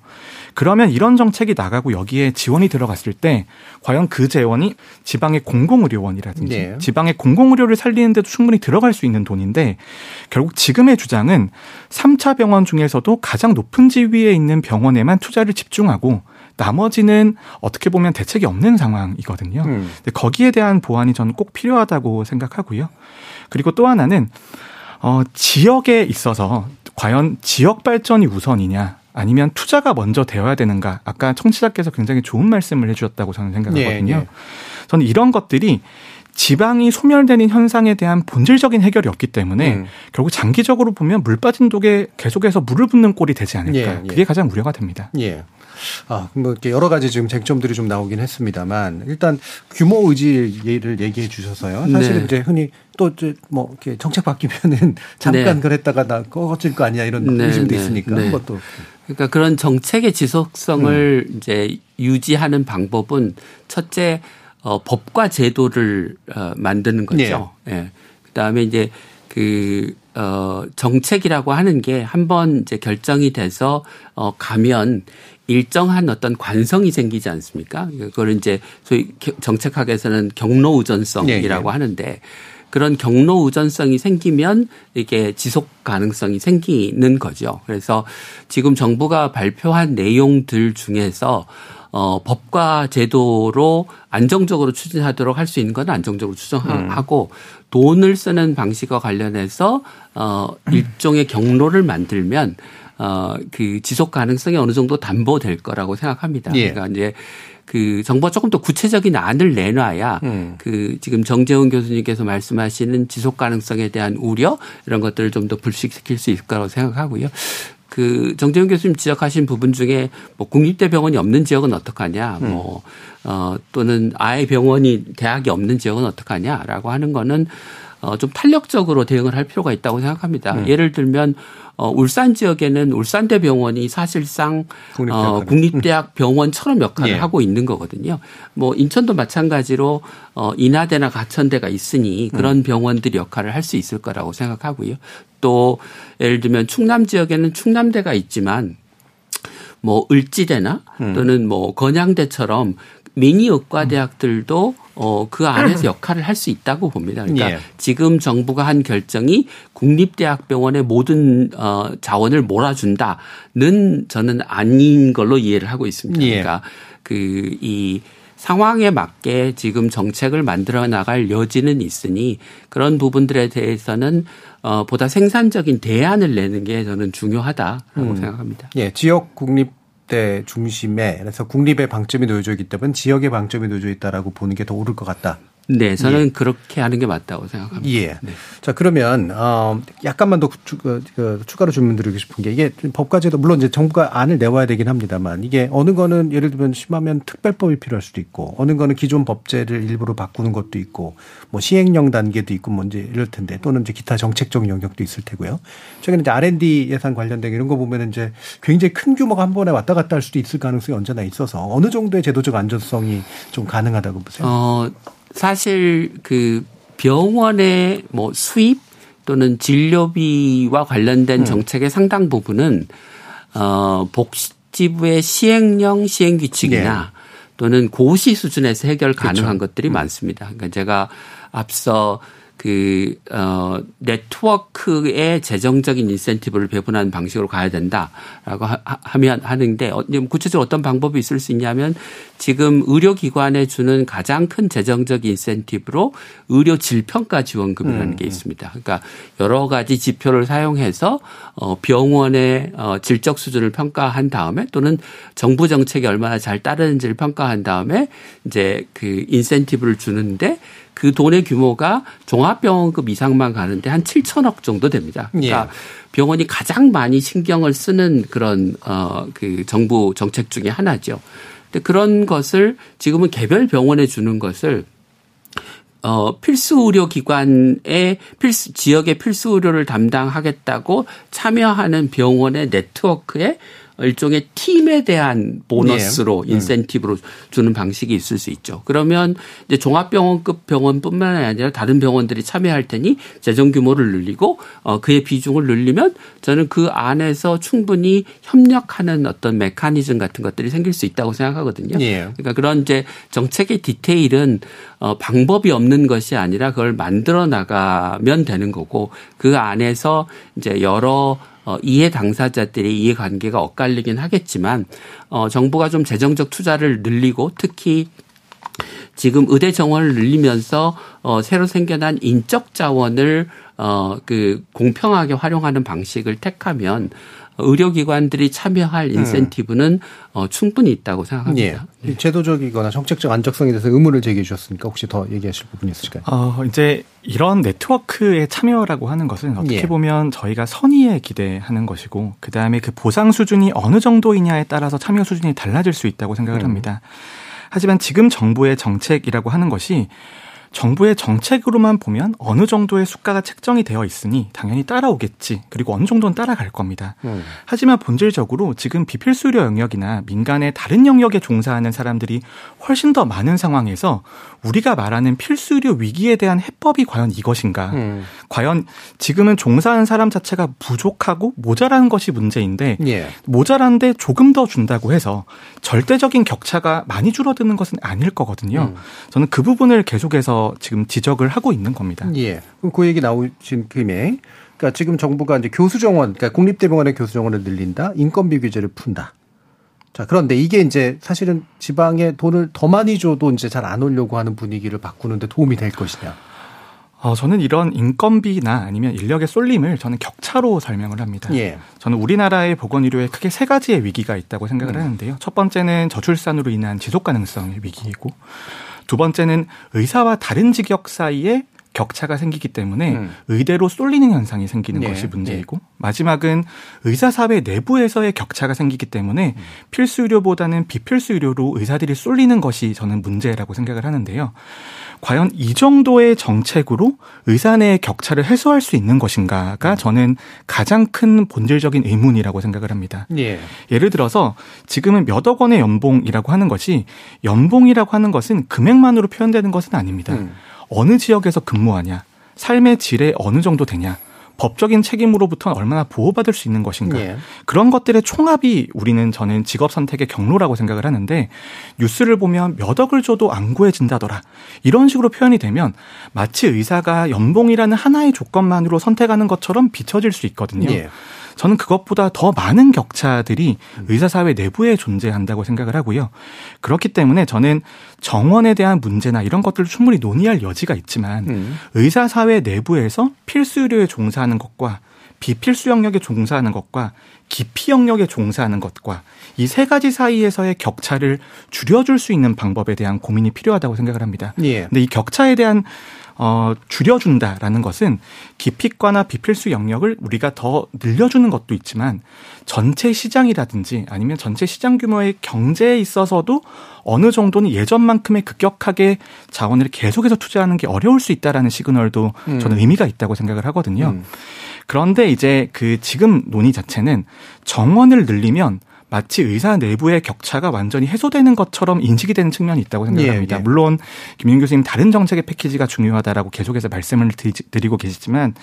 Speaker 8: 그러면 이런 정책이 나가고 여기에 지원이 들어갔을 때 과연 그 재원이 지방의 공공의료원이라든지 네. 지방의 공공의료를 살리는데도 충분히 들어갈 수 있는 돈인데 결국 지금의 주장은 3차 병원 중에서도 가장 높은 지위에 있는 병원에만 투자를 집중하고 나머지는 어떻게 보면 대책이 없는 상황이거든요. 음. 근데 거기에 대한 보완이 저는 꼭 필요하다고 생각하고요. 그리고 또 하나는 어 지역에 있어서 과연 지역 발전이 우선이냐 아니면 투자가 먼저 되어야 되는가? 아까 청취자께서 굉장히 좋은 말씀을 해주셨다고 저는 생각하거든요. 네, 네. 저는 이런 것들이 지방이 소멸되는 현상에 대한 본질적인 해결이 없기 때문에 음. 결국 장기적으로 보면 물 빠진 독에 계속해서 물을 붓는 꼴이 되지 않을까. 예, 예. 그게 가장 우려가 됩니다.
Speaker 5: 예. 아, 뭐 이렇게 여러 가지 지금 쟁점들이 좀 나오긴 했습니다,만 일단 규모 의지를 얘기해 주셔서요. 사실은 네. 이제 흔히 또뭐 이렇게 정책 바뀌면은 잠깐 네. 그랬다가 나 꺼질 거 아니야 이런 네. 의심도 네. 있으니까 네. 그것도.
Speaker 7: 그러니까 그런 정책의 지속성을 음. 이제 유지하는 방법은 첫째 어, 법과 제도를 어, 만드는 거죠. 예. 예. 그다음에 이제 그 어, 정책이라고 하는 게 한 번 이제 결정이 돼서 어, 가면 일정한 어떤 관성이 생기지 않습니까? 그걸 이제 소위 정책학에서는 경로 우전성이라고 네, 네. 하는데 그런 경로 우전성이 생기면 이게 지속 가능성이 생기는 거죠. 그래서 지금 정부가 발표한 내용들 중에서 어, 법과 제도로 안정적으로 추진하도록 할 수 있는 건 안정적으로 추정하고 음. 돈을 쓰는 방식과 관련해서 어, 일종의 경로를 만들면 어, 그 지속 가능성이 어느 정도 담보될 거라고 생각합니다. 예. 그러니까 이제 그 정부가 조금 더 구체적인 안을 내놔야 음. 그 지금 정재훈 교수님께서 말씀하시는 지속 가능성에 대한 우려 이런 것들을 좀 더 불식시킬 수 있을 거라고 생각하고요. 그 정재훈 교수님 지적하신 부분 중에 뭐 국립대 병원이 없는 지역은 어떡하냐, 음. 뭐, 어, 또는 아예 병원이 대학이 없는 지역은 어떡하냐라고 하는 거는 어, 좀 탄력적으로 대응을 할 필요가 있다고 생각합니다. 음. 예를 들면 어, 울산 지역에는 울산대 병원이 사실상 국립대학 어, 국립대학 병원처럼 역할을 예. 하고 있는 거거든요. 뭐 인천도 마찬가지로 어, 인하대나 가천대가 있으니 그런 음. 병원들이 역할을 할 수 있을 거라고 생각하고요. 또 예를 들면 충남 지역에는 충남대가 있지만 뭐 을지대나 음. 또는 뭐 건양대처럼 미니 의과 대학들도 어, 그 안에서 역할을 할 수 있다고 봅니다. 그러니까 예. 지금 정부가 한 결정이 국립대학병원의 모든 어, 자원을 몰아준다는 저는 아닌 걸로 이해를 하고 있습니다. 예. 그러니까 그 이 상황에 맞게 지금 정책을 만들어 나갈 여지는 있으니 그런 부분들에 대해서는 어, 보다 생산적인 대안을 내는 게 저는 중요하다라고 음. 생각합니다.
Speaker 5: 예, 지역 국립 대 중심에 그래서 국립의 방점이 놓여져 있기 때문에 지역의 방점이 놓여져 있다라고 보는 게 더 옳을 것 같다.
Speaker 7: 네, 저는 예. 그렇게 하는 게 맞다고 생각합니다.
Speaker 5: 예. 네. 자, 그러면 어 약간만 더 추, 그, 그, 추가로 질문 드리고 싶은 게 이게 법과제도 물론 이제 정부가 안을 내와야 되긴 합니다만 이게 어느 거는 예를 들면 심하면 특별법이 필요할 수도 있고 어느 거는 기존 법제를 일부러 바꾸는 것도 있고 뭐 시행령 단계도 있고 뭔지 뭐 이럴 텐데 또는 이제 기타 정책적 영역도 있을 테고요. 최근에 이제 R&D 예산 관련된 이런 거 보면은 이제 굉장히 큰 규모가 한 번에 왔다 갔다 할 수도 있을 가능성이 언제나 있어서 어느 정도의 제도적 안전성이 좀 가능하다고 보세요? 어.
Speaker 7: 사실 그 병원의 뭐 수입 또는 진료비와 관련된 음. 정책의 상당 부분은 어 복지부의 시행령 시행 규칙이나 네. 또는 고시 수준에서 해결 가능한 그렇죠. 것들이 음. 많습니다. 그러니까 제가 앞서 그, 어, 네트워크의 재정적인 인센티브를 배분하는 방식으로 가야 된다라고 하, 하면 하는데, 어, 구체적으로 어떤 방법이 있을 수 있냐면 지금 의료기관에 주는 가장 큰 재정적 인센티브로 의료 질평가 지원금이라는 음. 게 있습니다. 그러니까 여러 가지 지표를 사용해서 어, 병원의 어, 질적 수준을 평가한 다음에 또는 정부 정책이 얼마나 잘 따르는지를 평가한 다음에 이제 그 인센티브를 주는데 그 돈의 규모가 종합병원급 이상만 가는데 한 7천억 정도 됩니다. 그러니까 예. 병원이 가장 많이 신경을 쓰는 그런 어그 정부 정책 중의 하나죠. 근데 그런 것을 지금은 개별 병원에 주는 것을 어, 필수 의료 기관의 필수, 지역의 필수 의료를 담당하겠다고 참여하는 병원의 네트워크에 일종의 팀에 대한 보너스로
Speaker 5: 예.
Speaker 7: 인센티브로 주는 방식이 있을 수 있죠. 그러면 이제 종합병원급 병원뿐만 아니라 다른 병원들이 참여할 테니 재정 규모를 늘리고 어 그의 비중을 늘리면 저는 그 안에서 충분히 협력하는 어떤 메커니즘 같은 것들이 생길 수 있다고 생각하거든요.
Speaker 5: 예.
Speaker 7: 그러니까 그런 이제 정책의 디테일은 어 방법이 없는 것이 아니라 그걸 만들어 나가면 되는 거고 그 안에서 이제 여러 어, 이해 당사자들의 이해 관계가 엇갈리긴 하겠지만 어, 정부가 좀 재정적 투자를 늘리고 특히 지금 의대 정원을 늘리면서 어, 새로 생겨난 인적 자원을 어, 그 공평하게 활용하는 방식을 택하면 의료기관들이 참여할 인센티브는 어, 충분히 있다고 생각합니다.
Speaker 5: 예. 제도적이거나 정책적 안정성에 대해서 의문을 제기해 주셨으니까 혹시 더 얘기하실 부분이 있으실까요?
Speaker 8: 어, 이제 이런 네트워크의 참여라고 하는 것은 어떻게
Speaker 5: 예.
Speaker 8: 보면 저희가 선의에 기대하는 것이고 그 다음에 그 보상 수준이 어느 정도이냐에 따라서 참여 수준이 달라질 수 있다고 생각을
Speaker 5: 음.
Speaker 8: 합니다. 하지만 지금 정부의 정책이라고 하는 것이 정부의 정책으로만 보면 어느 정도의 수가가 책정이 되어 있으니 당연히 따라오겠지. 그리고 어느 정도는 따라갈 겁니다.
Speaker 5: 음.
Speaker 8: 하지만 본질적으로 지금 비필수 의료 영역이나 민간의 다른 영역에 종사하는 사람들이 훨씬 더 많은 상황에서 우리가 말하는 필수 의료 위기에 대한 해법이 과연 이것인가?
Speaker 5: 음.
Speaker 8: 과연 지금은 종사하는 사람 자체가 부족하고 모자란 것이 문제인데
Speaker 5: 예.
Speaker 8: 모자란데 조금 더 준다고 해서 절대적인 격차가 많이 줄어드는 것은 아닐 거거든요.
Speaker 5: 음.
Speaker 8: 저는 그 부분을 계속해서 지금 지적을 하고 있는 겁니다.
Speaker 5: 예. 그럼 그 얘기 나오신 김에 그러니까 지금 정부가 이제 교수 정원, 그러니까 공립대병원의 교수 정원을 늘린다, 인건비 규제를 푼다. 자, 그런데 이게 이제 사실은 지방에 돈을 더 많이 줘도 이제 잘 안 오려고 하는 분위기를 바꾸는데 도움이 될 것이냐.
Speaker 8: 어, 저는 이런 인건비나 아니면 인력의 쏠림을 저는 격차로 설명을 합니다.
Speaker 5: 예.
Speaker 8: 저는 우리나라의 보건의료에 크게 세 가지의 위기가 있다고 생각을
Speaker 5: 음.
Speaker 8: 하는데요. 첫 번째는 저출산으로 인한 지속 가능성의 위기이고, 두 번째는 의사와 다른 직역 사이에 격차가 생기기 때문에
Speaker 5: 음.
Speaker 8: 의대로 쏠리는 현상이 생기는
Speaker 5: 예,
Speaker 8: 것이 문제이고 마지막은 의사 사회 내부에서의 격차가 생기기 때문에
Speaker 5: 음.
Speaker 8: 필수 의료보다는 비필수 의료로 의사들이 쏠리는 것이 저는 문제라고 생각을 하는데요. 과연 이 정도의 정책으로 의사 내의 격차를 해소할 수 있는 것인가가 저는 가장 큰 본질적인 의문이라고 생각을 합니다.
Speaker 5: 예.
Speaker 8: 예를 들어서 지금은 몇억 원의 연봉이라고 하는 것이 연봉이라고 하는 것은 금액만으로 표현되는 것은 아닙니다.
Speaker 5: 음.
Speaker 8: 어느 지역에서 근무하냐, 삶의 질에 어느 정도 되냐, 법적인 책임으로부터 얼마나 보호받을 수 있는 것인가.
Speaker 5: 예.
Speaker 8: 그런 것들의 총합이 우리는 저는 직업 선택의 경로라고 생각을 하는데 뉴스를 보면 몇 억을 줘도 안 구해진다더라. 이런 식으로 표현이 되면 마치 의사가 연봉이라는 하나의 조건만으로 선택하는 것처럼 비춰질 수 있거든요.
Speaker 5: 예.
Speaker 8: 저는 그것보다 더 많은 격차들이 의사사회 내부에 존재한다고 생각을 하고요. 그렇기 때문에 저는 정원에 대한 문제나 이런 것들을 충분히 논의할 여지가 있지만
Speaker 5: 음.
Speaker 8: 의사사회 내부에서 필수 의료에 종사하는 것과 비필수 영역에 종사하는 것과 기피 영역에 종사하는 것과 이 세 가지 사이에서의 격차를 줄여줄 수 있는 방법에 대한 고민이 필요하다고 생각을 합니다.
Speaker 5: 예.
Speaker 8: 근데 이 격차에 대한 어, 줄여준다라는 것은 기피과나 비필수 영역을 우리가 더 늘려주는 것도 있지만 전체 시장이라든지 아니면 전체 시장 규모의 경제에 있어서도 어느 정도는 예전만큼의 급격하게 자원을 계속해서 투자하는 게 어려울 수 있다라는 시그널도
Speaker 5: 음.
Speaker 8: 저는 의미가 있다고 생각을 하거든요.
Speaker 5: 음.
Speaker 8: 그런데 이제 그 지금 논의 자체는 정원을 늘리면 마치 의사 내부의 격차가 완전히 해소되는 것처럼 인식이 되는 측면이 있다고 생각합니다.
Speaker 5: 예, 예.
Speaker 8: 물론 김윤 교수님 다른 정책의 패키지가 중요하다라고 계속해서 말씀을 드리- 드리고 계시지만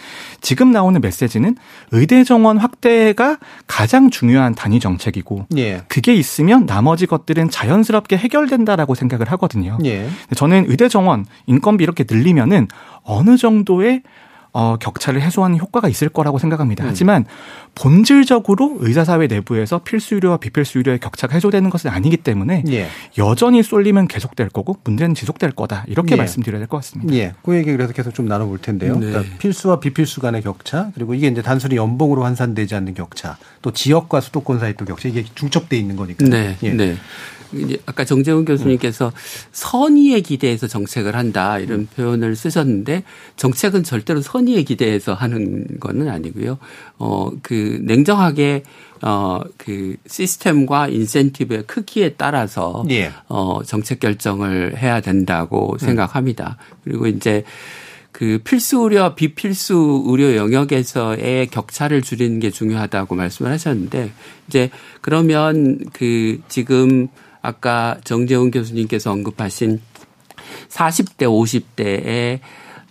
Speaker 8: 지금 나오는 메시지는 의대 정원 확대가 가장 중요한 단위 정책이고
Speaker 5: 예.
Speaker 8: 그게 있으면 나머지 것들은 자연스럽게 해결된다라고 생각을 하거든요.
Speaker 5: 예.
Speaker 8: 저는 의대 정원 인건비 이렇게 늘리면은 어느 정도의 어, 격차를 해소하는 효과가 있을 거라고 생각합니다.
Speaker 5: 음.
Speaker 8: 하지만 본질적으로 의사사회 내부에서 필수 의료와 비필수 의료의 격차가 해소되는 것은 아니기 때문에
Speaker 5: 예.
Speaker 8: 여전히 쏠림은 계속될 거고 문제는 지속될 거다. 이렇게
Speaker 5: 예.
Speaker 8: 말씀드려야 될 것 같습니다.
Speaker 5: 예. 그 얘기 그래서 계속 좀 나눠볼 텐데요.
Speaker 7: 네.
Speaker 5: 그러니까 필수와 비필수 간의 격차, 그리고 이게 이제 단순히 연봉으로 환산되지 않는 격차, 또 지역과 수도권 사이 또 격차, 이게 중첩돼 있는 거니까.
Speaker 7: 네,
Speaker 5: 예.
Speaker 7: 네. 아까 정재훈 교수님께서 선의에 기대해서 정책을 한다 이런 표현을 쓰셨는데 정책은 절대로 선의에 기대해서 하는 거는 아니고요. 어, 그 냉정하게 어, 그 시스템과 인센티브의 크기에 따라서
Speaker 5: 예.
Speaker 7: 어, 정책 결정을 해야 된다고 생각합니다. 그리고 이제 그 필수 의료, 비필수 의료 영역에서의 격차를 줄이는 게 중요하다고 말씀을 하셨는데 이제 그러면 그 지금 아까 정재훈 교수님께서 언급하신 40대, 50대의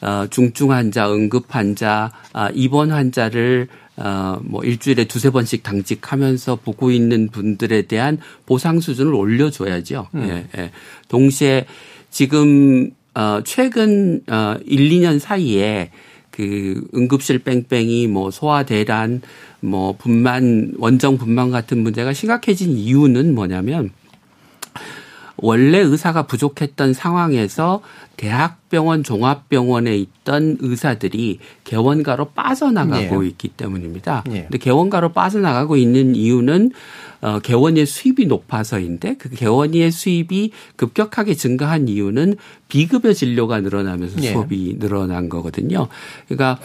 Speaker 7: 어, 중증 환자, 응급 환자, 아, 입원 환자를 어, 뭐 일주일에 두세 번씩 당직하면서 보고 있는 분들에 대한 보상 수준을 올려줘야죠. 음. 예, 예. 동시에 지금 어, 최근 어, 1, 2년 사이에 그 응급실 뺑뺑이 뭐 소아 대란 뭐 분만 원정 분만 같은 문제가 심각해진 이유는 뭐냐면 원래 의사가 부족했던 상황에서 대학병원 종합병원에 있던 의사들이 개원가로 빠져나가고 예. 있기 때문입니다. 예. 근데 개원가로 빠져나가고 있는 이유는 어, 개원의 수입이 높아서인데 그 개원의 수입이 급격하게 증가한 이유는 비급여 진료가 늘어나면서 예. 수업이 늘어난 거거든요. 그러니까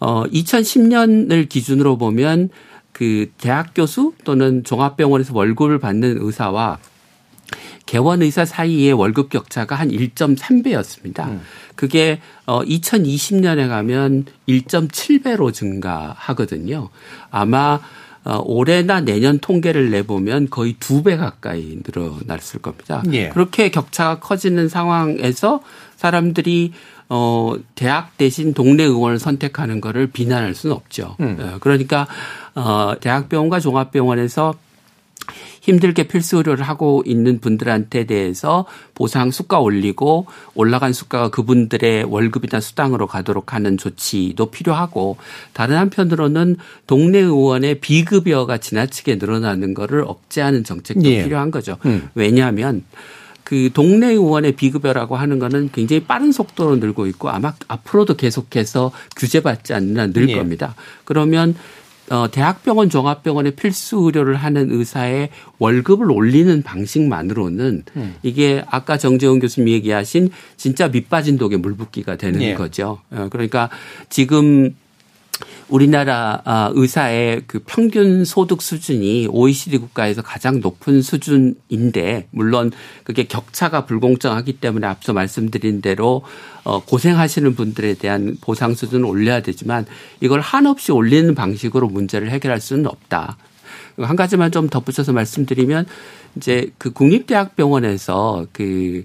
Speaker 7: 어 2010년을 기준으로 보면 그 대학 교수 또는 종합병원에서 월급을 받는 의사와 개원 의사 사이의 월급 격차가 한 1.3배였습니다. 음. 그게 어 2020년에 가면 1.7배로 증가하거든요. 아마 어, 올해나 내년 통계를 내보면 거의 두 배 가까이 늘어났을 겁니다. 예. 그렇게 격차가 커지는 상황에서 사람들이 어, 대학 대신 동네 의원을 선택하는 거를 비난할 수는 없죠. 음. 어, 그러니까 어, 대학병원과 종합병원에서 힘들게 필수 의료를 하고 있는 분들한테 대해서 보상 수가 올리고 올라간 수가가 그분들의 월급이나 수당으로 가도록 하는 조치도 필요하고 다른 한편으로는 동네 의원의 비급여가 지나치게 늘어나는 거를 억제하는 정책도 예. 필요한 거죠. 음. 왜냐하면 그 동네 의원의 비급여라고 하는 거는 굉장히 빠른 속도로 늘고 있고 아마 앞으로도 계속해서 규제받지 않는 한늘 예. 겁니다. 그러면 어, 대학병원 종합병원에 필수 의료를 하는 의사의 월급을 올리는 방식만으로는 음. 이게 아까 정재훈 교수님 얘기하신 진짜 밑빠진 독에 물 붓기가 되는 예. 거죠. 어, 그러니까 지금 우리나라 아, 의사의 그 평균 소득 수준이 OECD 국가에서 가장 높은 수준인데 물론 그게 격차가 불공정하기 때문에 앞서 말씀드린 대로 어 고생하시는 분들에 대한 보상 수준을 올려야 되지만 이걸 한없이 올리는 방식으로 문제를 해결할 수는 없다. 한 가지만 좀 덧붙여서 말씀드리면 이제 그 국립대학병원에서 그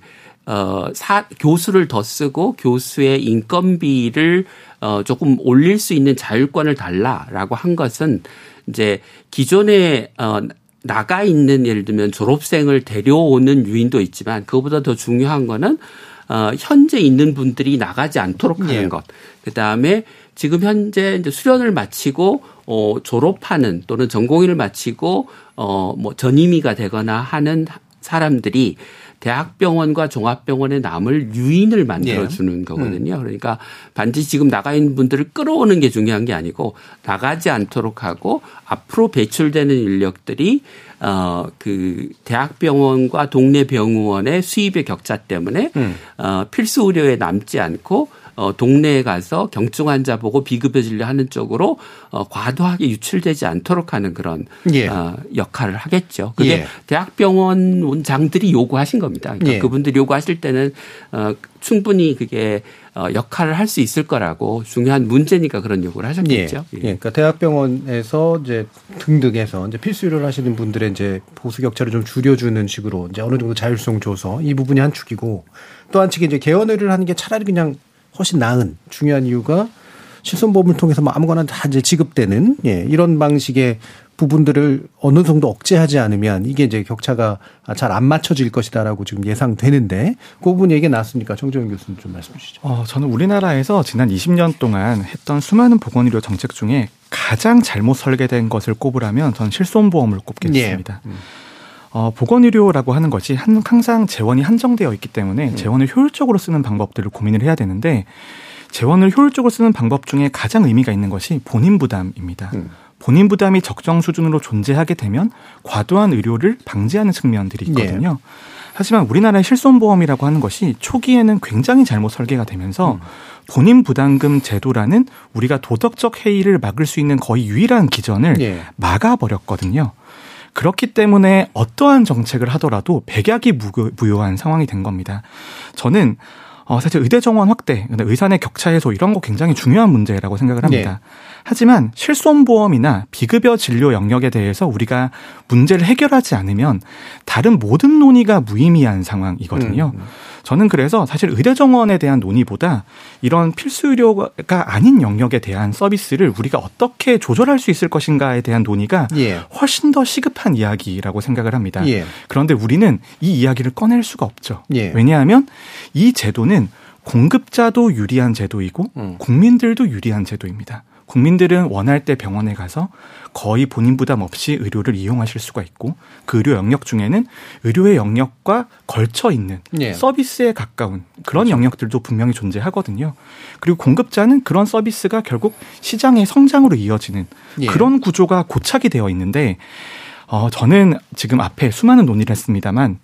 Speaker 7: 어, 사, 교수를 더 쓰고 교수의 인건비를 어, 조금 올릴 수 있는 자율권을 달라라고 한 것은 이제 기존에 어, 나가 있는 예를 들면 졸업생을 데려오는 유인도 있지만 그것보다 더 중요한 거는 어, 현재 있는 분들이 나가지 않도록 하는 예. 것. 그 다음에 지금 현재 이제 수련을 마치고 어, 졸업하는 또는 전공의를 마치고 어, 뭐 전임의가 되거나 하는 사람들이 대학병원과 종합병원에 남을 유인을 만들어주는 예. 거거든요. 음. 그러니까 반드시 지금 나가 있는 분들을 끌어오는 게 중요한 게 아니고 나가지 않도록 하고 앞으로 배출되는 인력들이 어, 그, 대학병원과 동네 병원의 수입의 격차 때문에, 음. 어, 필수 의료에 남지 않고, 어, 동네에 가서 경증 환자 보고 비급여 진료 하는 쪽으로 어, 과도하게 유출되지 않도록 하는 그런 예. 어, 역할을 하겠죠. 그게 예. 대학병원 원장들이 요구하신 겁니다. 그러니까 예. 그분들이 요구하실 때는 어, 충분히 그게 어, 역할을 할 수 있을 거라고 중요한 문제니까 그런 요구를 하셨겠죠.
Speaker 5: 예. 예. 그러니까 대학병원에서 이제 등등해서 이제 필수 의료를 하시는 분들의 이제 보수 격차를 좀 줄여주는 식으로 이제 어느 정도 자율성 줘서 이 부분이 한 축이고 또 한 축이 이제 개원 의료를 하는 게 차라리 그냥 훨씬 나은 중요한 이유가 실손보험을 통해서 뭐 아무거나 다 이제 지급되는 예, 이런 방식의 부분들을 어느 정도 억제하지 않으면 이게 이제 격차가 잘 안 맞춰질 것이다라고 지금 예상되는데 그 부분 얘기 나왔으니까 정재훈 교수님 좀 말씀해 주시죠.
Speaker 8: 어, 저는 우리나라에서 지난 20년 동안 했던 수많은 보건의료 정책 중에 가장 잘못 설계된 것을 꼽으라면 저는 실손보험을 꼽겠습니다. 예. 음. 어, 보건의료라고 하는 것이 한, 항상 재원이 한정되어 있기 때문에 음. 재원을 효율적으로 쓰는 방법들을 고민을 해야 되는데 재원을 효율적으로 쓰는 방법 중에 가장 의미가 있는 것이 본인 부담입니다. 음. 본인 부담이 적정 수준으로 존재하게 되면 과도한 의료를 방지하는 측면들이 있거든요. 예. 하지만 우리나라의 실손보험이라고 하는 것이 초기에는 굉장히 잘못 설계가 되면서 음. 본인 부담금 제도라는 우리가 도덕적 해이를 막을 수 있는 거의 유일한 기전을 예. 막아버렸거든요. 그렇기 때문에 어떠한 정책을 하더라도 백약이 무효한 상황이 된 겁니다. 저는 어, 사실 의대 정원 확대, 의사 내 격차 해소 이런 거 굉장히 중요한 문제라고 생각을 합니다. 네. 하지만 실손보험이나 비급여 진료 영역에 대해서 우리가 문제를 해결하지 않으면 다른 모든 논의가 무의미한 상황이거든요. 음. 저는 그래서 사실 의대 정원에 대한 논의보다 이런 필수 의료가 아닌 영역에 대한 서비스를 우리가 어떻게 조절할 수 있을 것인가에 대한 논의가 예. 훨씬 더 시급한 이야기라고 생각을 합니다. 예. 그런데 우리는 이 이야기를 꺼낼 수가 없죠. 예. 왜냐하면 이 제도는 공급자도 유리한 제도이고 음. 국민들도 유리한 제도입니다. 국민들은 원할 때 병원에 가서 거의 본인 부담 없이 의료를 이용하실 수가 있고 그 의료 영역 중에는 의료의 영역과 걸쳐 있는 예. 서비스에 가까운 그런 그렇죠. 영역들도 분명히 존재하거든요. 그리고 공급자는 그런 서비스가 결국 시장의 성장으로 이어지는 예. 그런 구조가 고착이 되어 있는데 어 저는 지금 앞에 수많은 논의를 했습니다만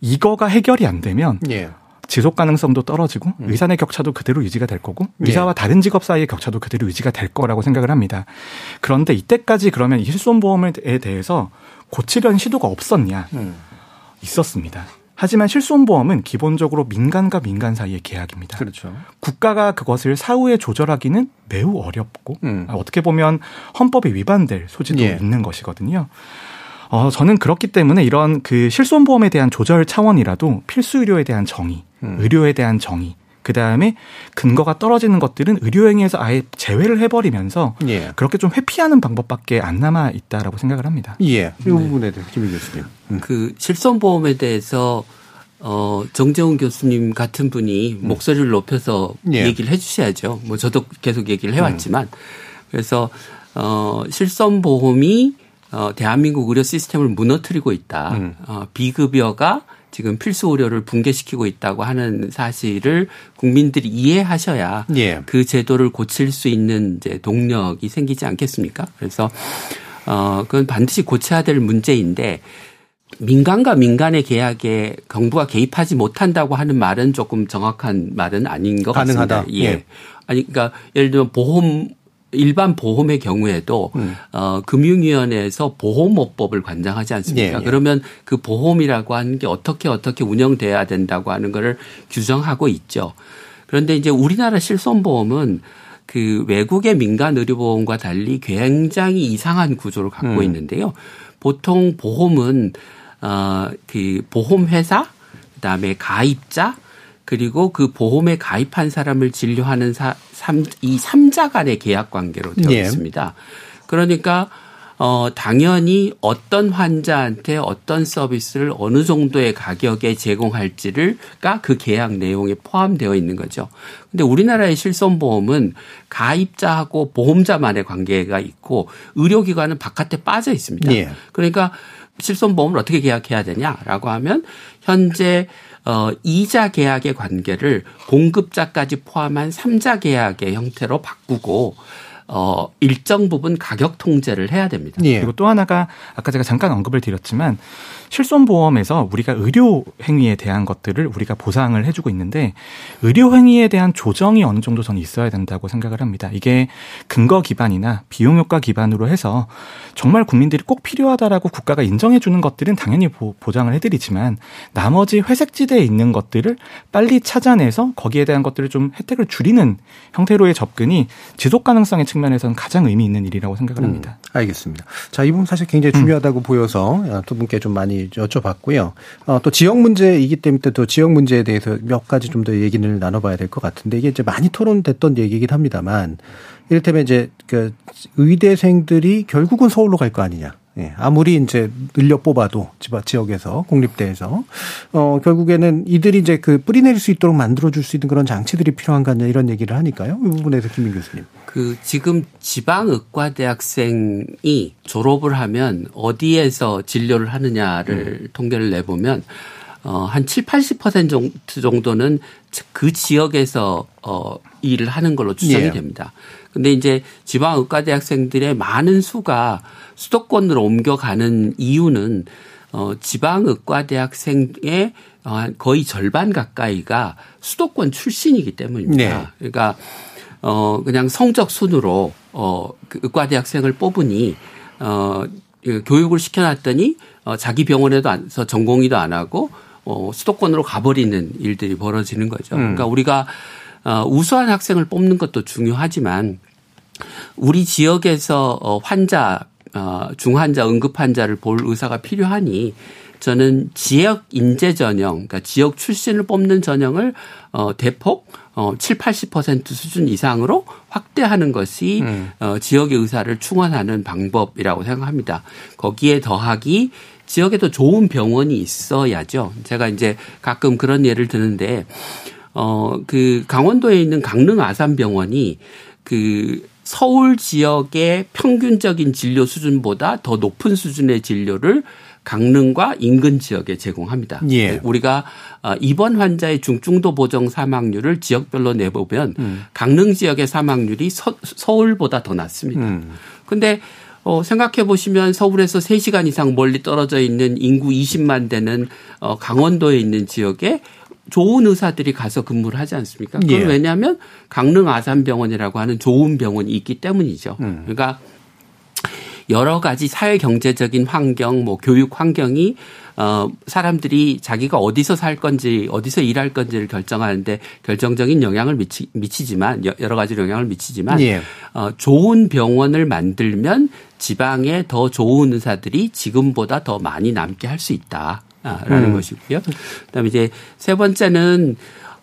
Speaker 8: 이거가 해결이 안 되면 예. 지속 가능성도 떨어지고 음. 의사 내 격차도 그대로 유지가 될 거고 예. 의사와 다른 직업 사이의 격차도 그대로 유지가 될 거라고 생각을 합니다. 그런데 이때까지 그러면 이 실손보험에 대해서 고치려는 시도가 없었냐? 음. 있었습니다. 하지만 실손보험은 기본적으로 민간과 민간 사이의 계약입니다.
Speaker 5: 그렇죠.
Speaker 8: 국가가 그것을 사후에 조절하기는 매우 어렵고 음. 어떻게 보면 헌법에 위반될 소지도 예. 있는 것이거든요. 어, 저는 그렇기 때문에 이런 그 실손보험에 대한 조절 차원이라도 필수 의료에 대한 정의, 음. 의료에 대한 정의, 그 다음에 근거가 떨어지는 것들은 의료행위에서 아예 제외를 해버리면서 예. 그렇게 좀 회피하는 방법밖에 안 남아 있다라고 생각을 합니다.
Speaker 5: 예. 이 네. 부분에 대해서 김일 교수님.
Speaker 7: 음. 그 실손보험에 대해서 어, 정재훈 교수님 같은 분이 음. 목소리를 높여서 예. 얘기를 해 주셔야죠. 뭐 저도 계속 얘기를 해왔지만. 음. 그래서, 어, 실손보험이 어, 대한민국 의료 시스템을 무너뜨리고 있다. 음. 어, 비급여가 지금 필수 의료를 붕괴시키고 있다고 하는 사실을 국민들이 이해하셔야 예. 그 제도를 고칠 수 있는 이제 동력이 생기지 않겠습니까? 그래서 어 그건 반드시 고쳐야 될 문제인데 민간과 민간의 계약에 정부가 개입하지 못한다고 하는 말은 조금 정확한 말은 아닌 것 가능하다. 같습니다. 예. 예. 아니 그러니까 예를 들면 보험 일반 보험의 경우에도 음. 어, 금융위원회에서 보험업법을 관장하지 않습니까? 예, 예. 그러면 그 보험이라고 하는 게 어떻게 어떻게 운영돼야 된다고 하는 거를 규정하고 있죠. 그런데 이제 우리나라 실손보험은 그 외국의 민간 의료보험과 달리 굉장히 이상한 구조를 갖고 음. 있는데요. 보통 보험은 어그 보험회사 그다음에 가입자 그리고 그 보험에 가입한 사람을 진료하는 사, 삼, 이 3자 간의 계약 관계로 되어 예. 있습니다. 그러니까 어, 당연히 어떤 환자한테 어떤 서비스를 어느 정도의 가격에 제공할지를가 그 계약 내용에 포함되어 있는 거죠. 근데 우리나라의 실손보험은 가입자하고 보험자만의 관계가 있고 의료기관은 바깥에 빠져 있습니다. 예. 그러니까 실손보험을 어떻게 계약해야 되냐라고 하면 현재 어, 이자 계약의 관계를 공급자까지 포함한 삼자 계약의 형태로 바꾸고 어, 일정 부분 가격 통제를 해야 됩니다.
Speaker 8: 예. 그리고 또 하나가 아까 제가 잠깐 언급을 드렸지만 실손 보험에서 우리가 의료 행위에 대한 것들을 우리가 보상을 해주고 있는데 의료 행위에 대한 조정이 어느 정도 저는 있어야 된다고 생각을 합니다. 이게 근거 기반이나 비용 효과 기반으로 해서 정말 국민들이 꼭 필요하다라고 국가가 인정해 주는 것들은 당연히 보, 보장을 해드리지만 나머지 회색지대에 있는 것들을 빨리 찾아내서 거기에 대한 것들을 좀 혜택을 줄이는 형태로의 접근이 지속 가능성의 측면 에서는 가장 의미 있는 일이라고 생각을 합니다.
Speaker 5: 음, 알겠습니다. 자, 이 부분 사실 굉장히 중요하다고 음. 보여서 두 분께 좀 많이 여쭤봤고요. 어, 또 지역 문제이기 때문에 또 지역 문제에 대해서 몇 가지 좀 더 얘기를 나눠봐야 될 것 같은데 이게 이제 많이 토론됐던 얘기긴 합니다만 이를테면 이제 그 의대생들이 결국은 서울로 갈 거 아니냐. 예, 아무리 이제 늘려 뽑아도 지역에서 공립대에서 어 결국에는 이들이 이제 그 뿌리 내릴 수 있도록 만들어 줄 수 있는 그런 장치들이 필요한 거 아니냐 이런 얘기를 하니까요. 이 부분에서 김민 교수님.
Speaker 7: 그 지금 지방 의과 대학생이 졸업을 하면 어디에서 진료를 하느냐를 음. 통계를 내보면 어한 7, 80% 정도는 그 지역에서 어 일을 하는 걸로 추정이 예. 됩니다. 근데 이제 지방 의과 대학생들의 많은 수가 수도권으로 옮겨가는 이유는 어, 지방 의과 대학생의 어, 거의 절반 가까이가 수도권 출신이기 때문입니다. 네. 그러니까 어, 그냥 성적 순으로 어, 그 의과대 학생을 뽑으니 어, 그 교육을 시켜놨더니 어, 자기 병원에도 안서 전공의도 안 하고 어, 수도권으로 가버리는 일들이 벌어지는 거죠.
Speaker 5: 음.
Speaker 7: 그러니까 우리가 어, 우수한 학생을 뽑는 것도 중요하지만 우리 지역에서 어, 환자, 어, 중환자, 응급 환자를 볼 의사가 필요하니 저는 지역 인재 전형, 그러니까 지역 출신을 뽑는 전형을 어, 대폭 어, 7, 80% 수준 이상으로 확대하는 것이
Speaker 5: 음.
Speaker 7: 어, 지역의 의사를 충원하는 방법이라고 생각합니다. 거기에 더하기 지역에도 좋은 병원이 있어야죠. 제가 이제 가끔 그런 예를 드는데 어, 그 강원도에 있는 강릉 아산병원이 그 서울 지역의 평균적인 진료 수준보다 더 높은 수준의 진료를 강릉과 인근 지역에 제공합니다.
Speaker 5: 예.
Speaker 7: 우리가 어, 입원 환자의 중증도 보정 사망률을 지역별로 내보면 강릉 지역의 사망률이 서, 서울보다 더 낮습니다.
Speaker 5: 음.
Speaker 7: 근데 어, 생각해 보시면 서울에서 3시간 이상 멀리 떨어져 있는 인구 20만 되는 어, 강원도에 있는 지역에 좋은 의사들이 가서 근무를 하지 않습니까? 그건
Speaker 5: 예.
Speaker 7: 왜냐하면 강릉 아산병원이라고 하는 좋은 병원이 있기 때문이죠.
Speaker 5: 음.
Speaker 7: 그러니까 여러 가지 사회 경제적인 환경, 뭐 교육 환경이 어 사람들이 자기가 어디서 살 건지 어디서 일할 건지를 결정하는데 결정적인 영향을 미치, 미치지만 여- 여러 가지 영향을 미치지만
Speaker 5: 예.
Speaker 7: 어 좋은 병원을 만들면 지방에 더 좋은 의사들이 지금보다 더 많이 남게 할 수 있다라는
Speaker 5: 음.
Speaker 7: 것이고요. 그다음에 이제 세 번째는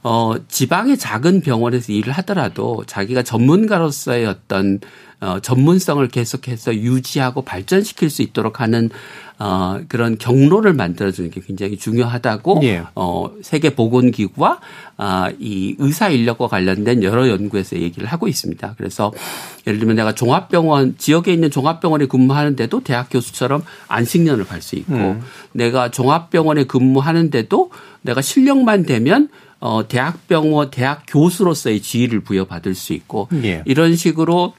Speaker 7: 어, 지방의 작은 병원에서 일을 하더라도 자기가 전문가로서의 어떤 어, 전문성을 계속해서 유지하고 발전시킬 수 있도록 하는 어, 그런 경로를 만들어주는 게 굉장히 중요하다고
Speaker 5: 예.
Speaker 7: 어, 세계 보건기구와 아, 이 의사 인력과 관련된 여러 연구에서 얘기를 하고 있습니다. 그래서 예를 들면 내가 종합병원 지역에 있는 종합병원에 근무하는데도 대학 교수처럼 안식년을 갈 수 있고
Speaker 5: 음.
Speaker 7: 내가 종합병원에 근무하는데도 내가 실력만 되면 어, 대학병원 대학 교수로서의 지위를 부여받을 수 있고
Speaker 5: 예.
Speaker 7: 이런 식으로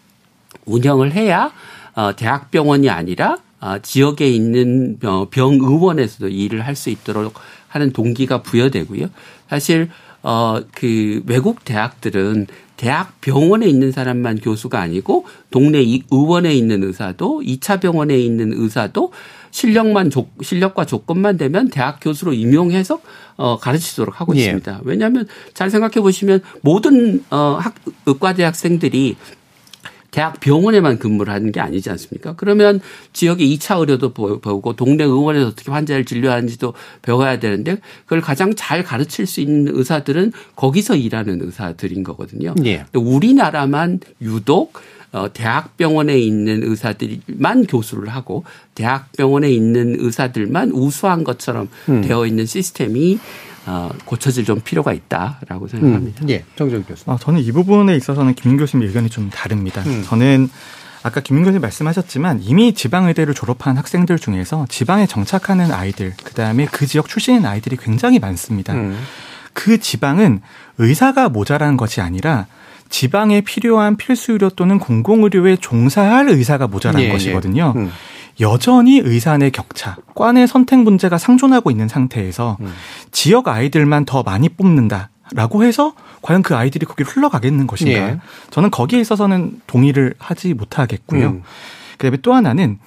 Speaker 7: 운영을 해야 어, 대학병원이 아니라 어, 지역에 있는 병- 병 의원에서도 일을 할 수 있도록 하는 동기가 부여되고요. 사실 어, 그 외국 대학들은 대학 병원에 있는 사람만 교수가 아니고 동네 이- 의원에 있는 의사도 2차 병원에 있는 의사도 실력만 조, 실력과 조건만 되면 대학 교수로 임용해서 어, 가르치도록 하고
Speaker 5: 예.
Speaker 7: 있습니다. 왜냐하면 잘 생각해 보시면 모든 어, 학 의과대 학생들이 대학 병원에만 근무를 하는 게 아니지 않습니까? 그러면 지역의 2차 의료도 보- 보고 동네 의원에서 어떻게 환자를 진료하는지도 배워야 되는데 그걸 가장 잘 가르칠 수 있는 의사들은 거기서 일하는 의사들인 거거든요.
Speaker 5: 예.
Speaker 7: 우리나라만 유독 어, 대학병원에 있는 의사들만 교수를 하고 대학병원에 있는 의사들만 우수한 것처럼
Speaker 5: 음.
Speaker 7: 되어 있는 시스템이 어, 고쳐질 좀 필요가 있다라고
Speaker 5: 음.
Speaker 7: 생각합니다.
Speaker 5: 예. 정정 교수.
Speaker 8: 아, 저는 이 부분에 있어서는 김민 교수님 의견이 좀 다릅니다.
Speaker 5: 음.
Speaker 8: 저는 아까 김민 교수님 말씀하셨지만 이미 지방의대를 졸업한 학생들 중에서 지방에 정착하는 아이들, 그 다음에 그 지역 출신인 아이들이 굉장히 많습니다.
Speaker 5: 음.
Speaker 8: 그 지방은 의사가 모자란 것이 아니라 지방에 필요한 필수 의료 또는 공공의료에 종사할 의사가 모자란
Speaker 5: 예, 예.
Speaker 8: 것이거든요.
Speaker 5: 음.
Speaker 8: 여전히 의사 내 격차, 과 내 선택 문제가 상존하고 있는 상태에서
Speaker 5: 음.
Speaker 8: 지역 아이들만 더 많이 뽑는다 라고 해서 과연 그 아이들이 거기로 흘러가겠는 것인가?
Speaker 5: 예.
Speaker 8: 저는 거기에 있어서는 동의를 하지 못하겠고요.
Speaker 5: 음.
Speaker 8: 그다음에 또 하나는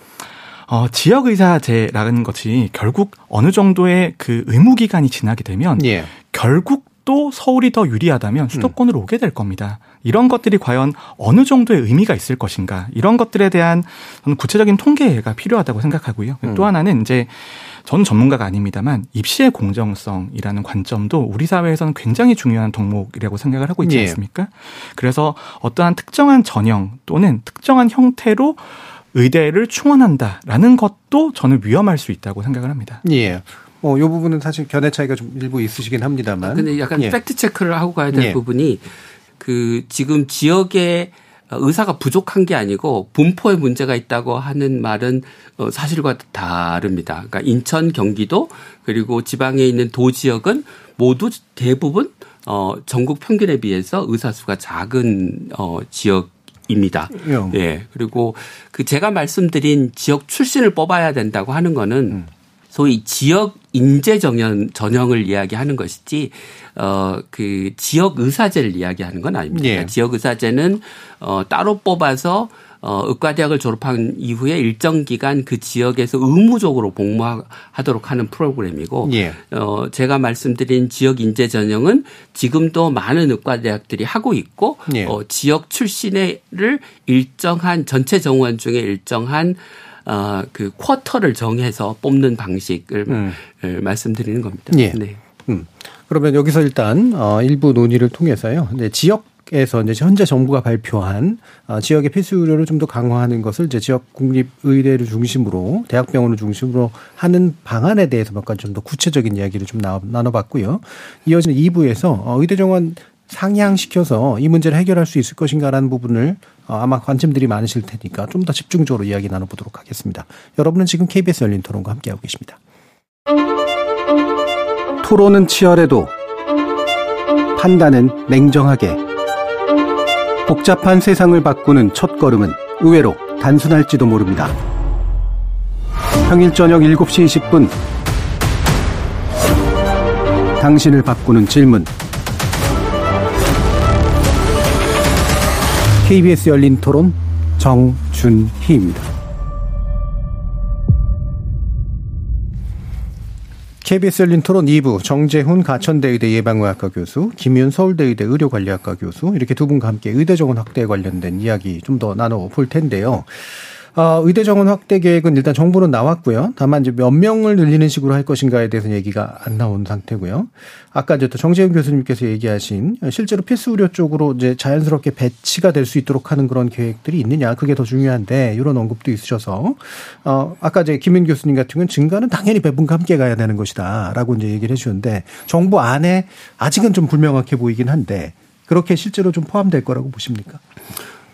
Speaker 8: 어, 지역 의사제라는 것이 결국 어느 정도의 그 의무 기간이 지나게 되면
Speaker 5: 예.
Speaker 8: 결국 또 서울이 더 유리하다면 수도권으로 오게 될 겁니다. 이런 것들이 과연 어느 정도의 의미가 있을 것인가 이런 것들에 대한 저는 구체적인 통계가 필요하다고 생각하고요.
Speaker 5: 음.
Speaker 8: 또 하나는 이제 저는 전문가가 아닙니다만 입시의 공정성이라는 관점도 우리 사회에서는 굉장히 중요한 덕목이라고 생각을 하고 있지
Speaker 5: 예.
Speaker 8: 않습니까? 그래서 어떠한 특정한 전형 또는 특정한 형태로 의대를 충원한다라는 것도 저는 위험할 수 있다고 생각을 합니다.
Speaker 5: 예. 뭐, 요 부분은 사실 견해 차이가 좀 일부 있으시긴 합니다만.
Speaker 7: 근데 약간
Speaker 5: 예.
Speaker 7: 팩트 체크를 하고 가야 될
Speaker 5: 예.
Speaker 7: 부분이 그 지금 지역에 의사가 부족한 게 아니고 분포에 문제가 있다고 하는 말은 어, 사실과 다릅니다. 그러니까 인천, 경기도 그리고 지방에 있는 도 지역은 모두 대부분 어 전국 평균에 비해서 의사 수가 작은 어 지역 입니다.
Speaker 5: 예.
Speaker 7: 예. 그리고 그 제가 말씀드린 지역 출신을 뽑아야 된다고 하는 거는 소위 지역 인재 전형 전형을 이야기하는 것이지 어 그 지역 의사제를 이야기하는 건 아닙니다.
Speaker 5: 예.
Speaker 7: 지역 의사제는 어 따로 뽑아서 어, 의과대학을 졸업한 이후에 일정 기간 그 지역에서 의무적으로 복무하도록 하는 프로그램이고,
Speaker 5: 예.
Speaker 7: 어, 제가 말씀드린 지역 인재 전형은 지금도 많은 의과대학들이 하고 있고,
Speaker 5: 예.
Speaker 7: 어, 지역 출신을 일정한 전체 정원 중에 일정한 어, 그 쿼터를 정해서 뽑는 방식을
Speaker 5: 음.
Speaker 7: 말씀드리는 겁니다.
Speaker 5: 예.
Speaker 7: 네.
Speaker 5: 음. 그러면 여기서 일단 어 일부 논의를 통해서요. 이제 지역 에서 이제 현재 정부가 발표한 어 지역의 필수 의료를 좀 더 강화하는 것을 이제 지역 국립 의대를 중심으로 대학병원을 중심으로 하는 방안에 대해서 몇 가지 좀 더 구체적인 이야기를 좀 나, 나눠봤고요. 이어지는 2부에서 어 의대 정원 상향시켜서 이 문제를 해결할 수 있을 것인가라는 부분을 어, 아마 관심들이 많으실 테니까 좀 더 집중적으로 이야기 나눠보도록 하겠습니다. 여러분은 지금 KBS 열린 토론과 함께하고 계십니다. 토론은 치열해도 판단은 냉정하게 복잡한 세상을 바꾸는 첫 걸음은 의외로 단순할지도 모릅니다. 평일 저녁 7시 20분 당신을 바꾸는 질문 KBS 열린 토론 정준희입니다. KBS 열린 토론 2부 정재훈 가천대의대 예방의학과 교수, 김윤 서울대의대 의료관리학과 교수 이렇게 두 분과 함께 의대 정원 확대에 관련된 이야기 좀 더 나눠볼 텐데요. 어, 의대 정원 확대 계획은 일단 정부는 나왔고요. 다만 이제 몇 명을 늘리는 식으로 할 것인가에 대해서는 얘기가 안 나온 상태고요. 아까 이제 또 정재훈 교수님께서 얘기하신 실제로 필수 의료 쪽으로 이제 자연스럽게 배치가 될 수 있도록 하는 그런 계획들이 있느냐 그게 더 중요한데 이런 언급도 있으셔서 어 아까 이제 김윤 교수님 같은 경우는 증가는 당연히 배분과 함께 가야 되는 것이다라고 이제 얘기를 해주셨는데 정부 안에 아직은 좀 불명확해 보이긴 한데 그렇게 실제로 좀 포함될 거라고 보십니까?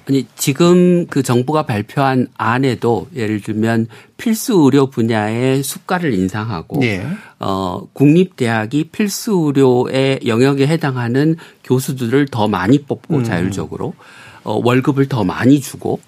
Speaker 7: 아니 지금 그 정부가 발표한 안에도 예를 들면 필수 의료 분야의 수가를 인상하고
Speaker 5: 예.
Speaker 7: 어 국립 대학이 필수 의료의 영역에 해당하는 교수들을 더 많이 뽑고
Speaker 5: 음.
Speaker 7: 자율적으로 어 월급을 더 많이 주고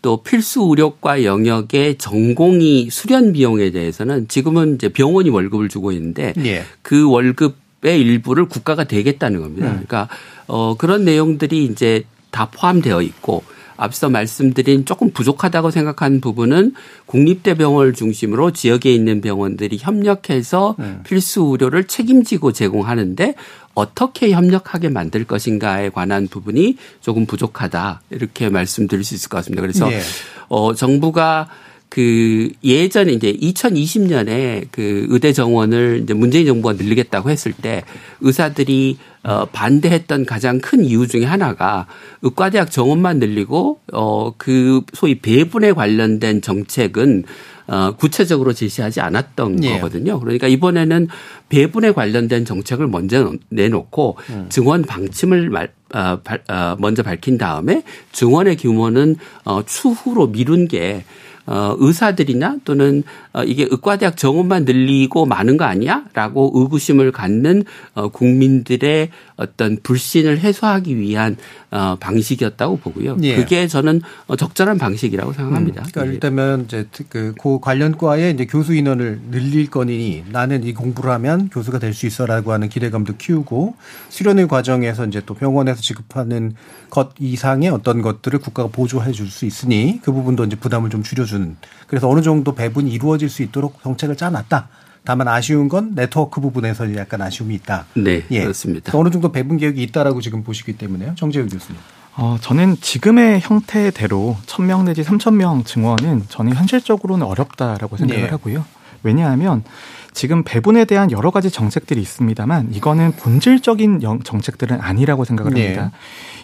Speaker 7: 또 필수 의료과 영역의 전공의 수련 비용에 대해서는 지금은 이제 병원이 월급을 주고 있는데
Speaker 5: 예.
Speaker 7: 그 월급 의 일부를 국가가 대겠다는 겁니다.
Speaker 5: 음.
Speaker 7: 그러니까 어 그런 내용들이 이제 다 포함되어 있고 앞서 말씀드린 조금 부족하다고 생각한 부분은 국립대병원을 중심으로 지역에 있는 병원들이 협력해서
Speaker 5: 음.
Speaker 7: 필수 의료를 책임지고 제공하는데 어떻게 협력하게 만들 것인가에 관한 부분이 조금 부족하다 이렇게 말씀드릴 수 있을 것 같습니다. 그래서
Speaker 5: 예.
Speaker 7: 어 정부가 그 예전에 이제 2020년에 그 의대 정원을 이제 문재인 정부가 늘리겠다고 했을 때 의사들이 어 반대했던 가장 큰 이유 중에 하나가 의과대학 정원만 늘리고 어 그 소위 배분에 관련된 정책은 어 구체적으로 제시하지 않았던
Speaker 5: 예.
Speaker 7: 거거든요. 그러니까 이번에는 배분에 관련된 정책을 먼저 내놓고
Speaker 5: 음.
Speaker 7: 증원 방침을 말, 어, 발, 어, 먼저 밝힌 다음에 증원의 규모는 어, 추후로 미룬 게 어, 의사들이나 또는 어, 이게 의과대학 정원만 늘리고 많은 거 아니야? 라고 의구심을 갖는 어, 국민들의 어떤 불신을 해소하기 위한 어, 방식이었다고 보고요.
Speaker 5: 예.
Speaker 7: 그게 저는 어, 적절한 방식이라고 생각합니다.
Speaker 5: 그러니까
Speaker 7: 예.
Speaker 5: 일단은 이제 그, 그 관련 과에 이제 교수 인원을 늘릴 거니 나는 이 공부를 하면 교수가 될 수 있어라고 하는 기대감도 키우고 수련의 과정에서 이제 또 병원에서 지급하는 것 이상의 어떤 것들을 국가가 보조해 줄 수 있으니 그 부분도 이제 부담을 좀 줄여 주는 그래서 어느 정도 배분이 이루어질 수 있도록 정책을 짜놨다. 다만 아쉬운 건 네트워크 부분에서 약간 아쉬움이 있다.
Speaker 7: 네,
Speaker 5: 예.
Speaker 7: 그렇습니다.
Speaker 5: 어느 정도 배분 계획이 있다라고 지금 보시기 때문에요. 정재우 교수님.
Speaker 8: 어, 저는 지금의 형태대로 1000명 내지 3000명 증원은 저는 현실적으로는 어렵다라고 생각을
Speaker 5: 네.
Speaker 8: 하고요. 왜냐하면 지금 배분에 대한 여러 가지 정책들이 있습니다만 이거는 본질적인 영- 정책들은 아니라고 생각을
Speaker 5: 네.
Speaker 8: 합니다.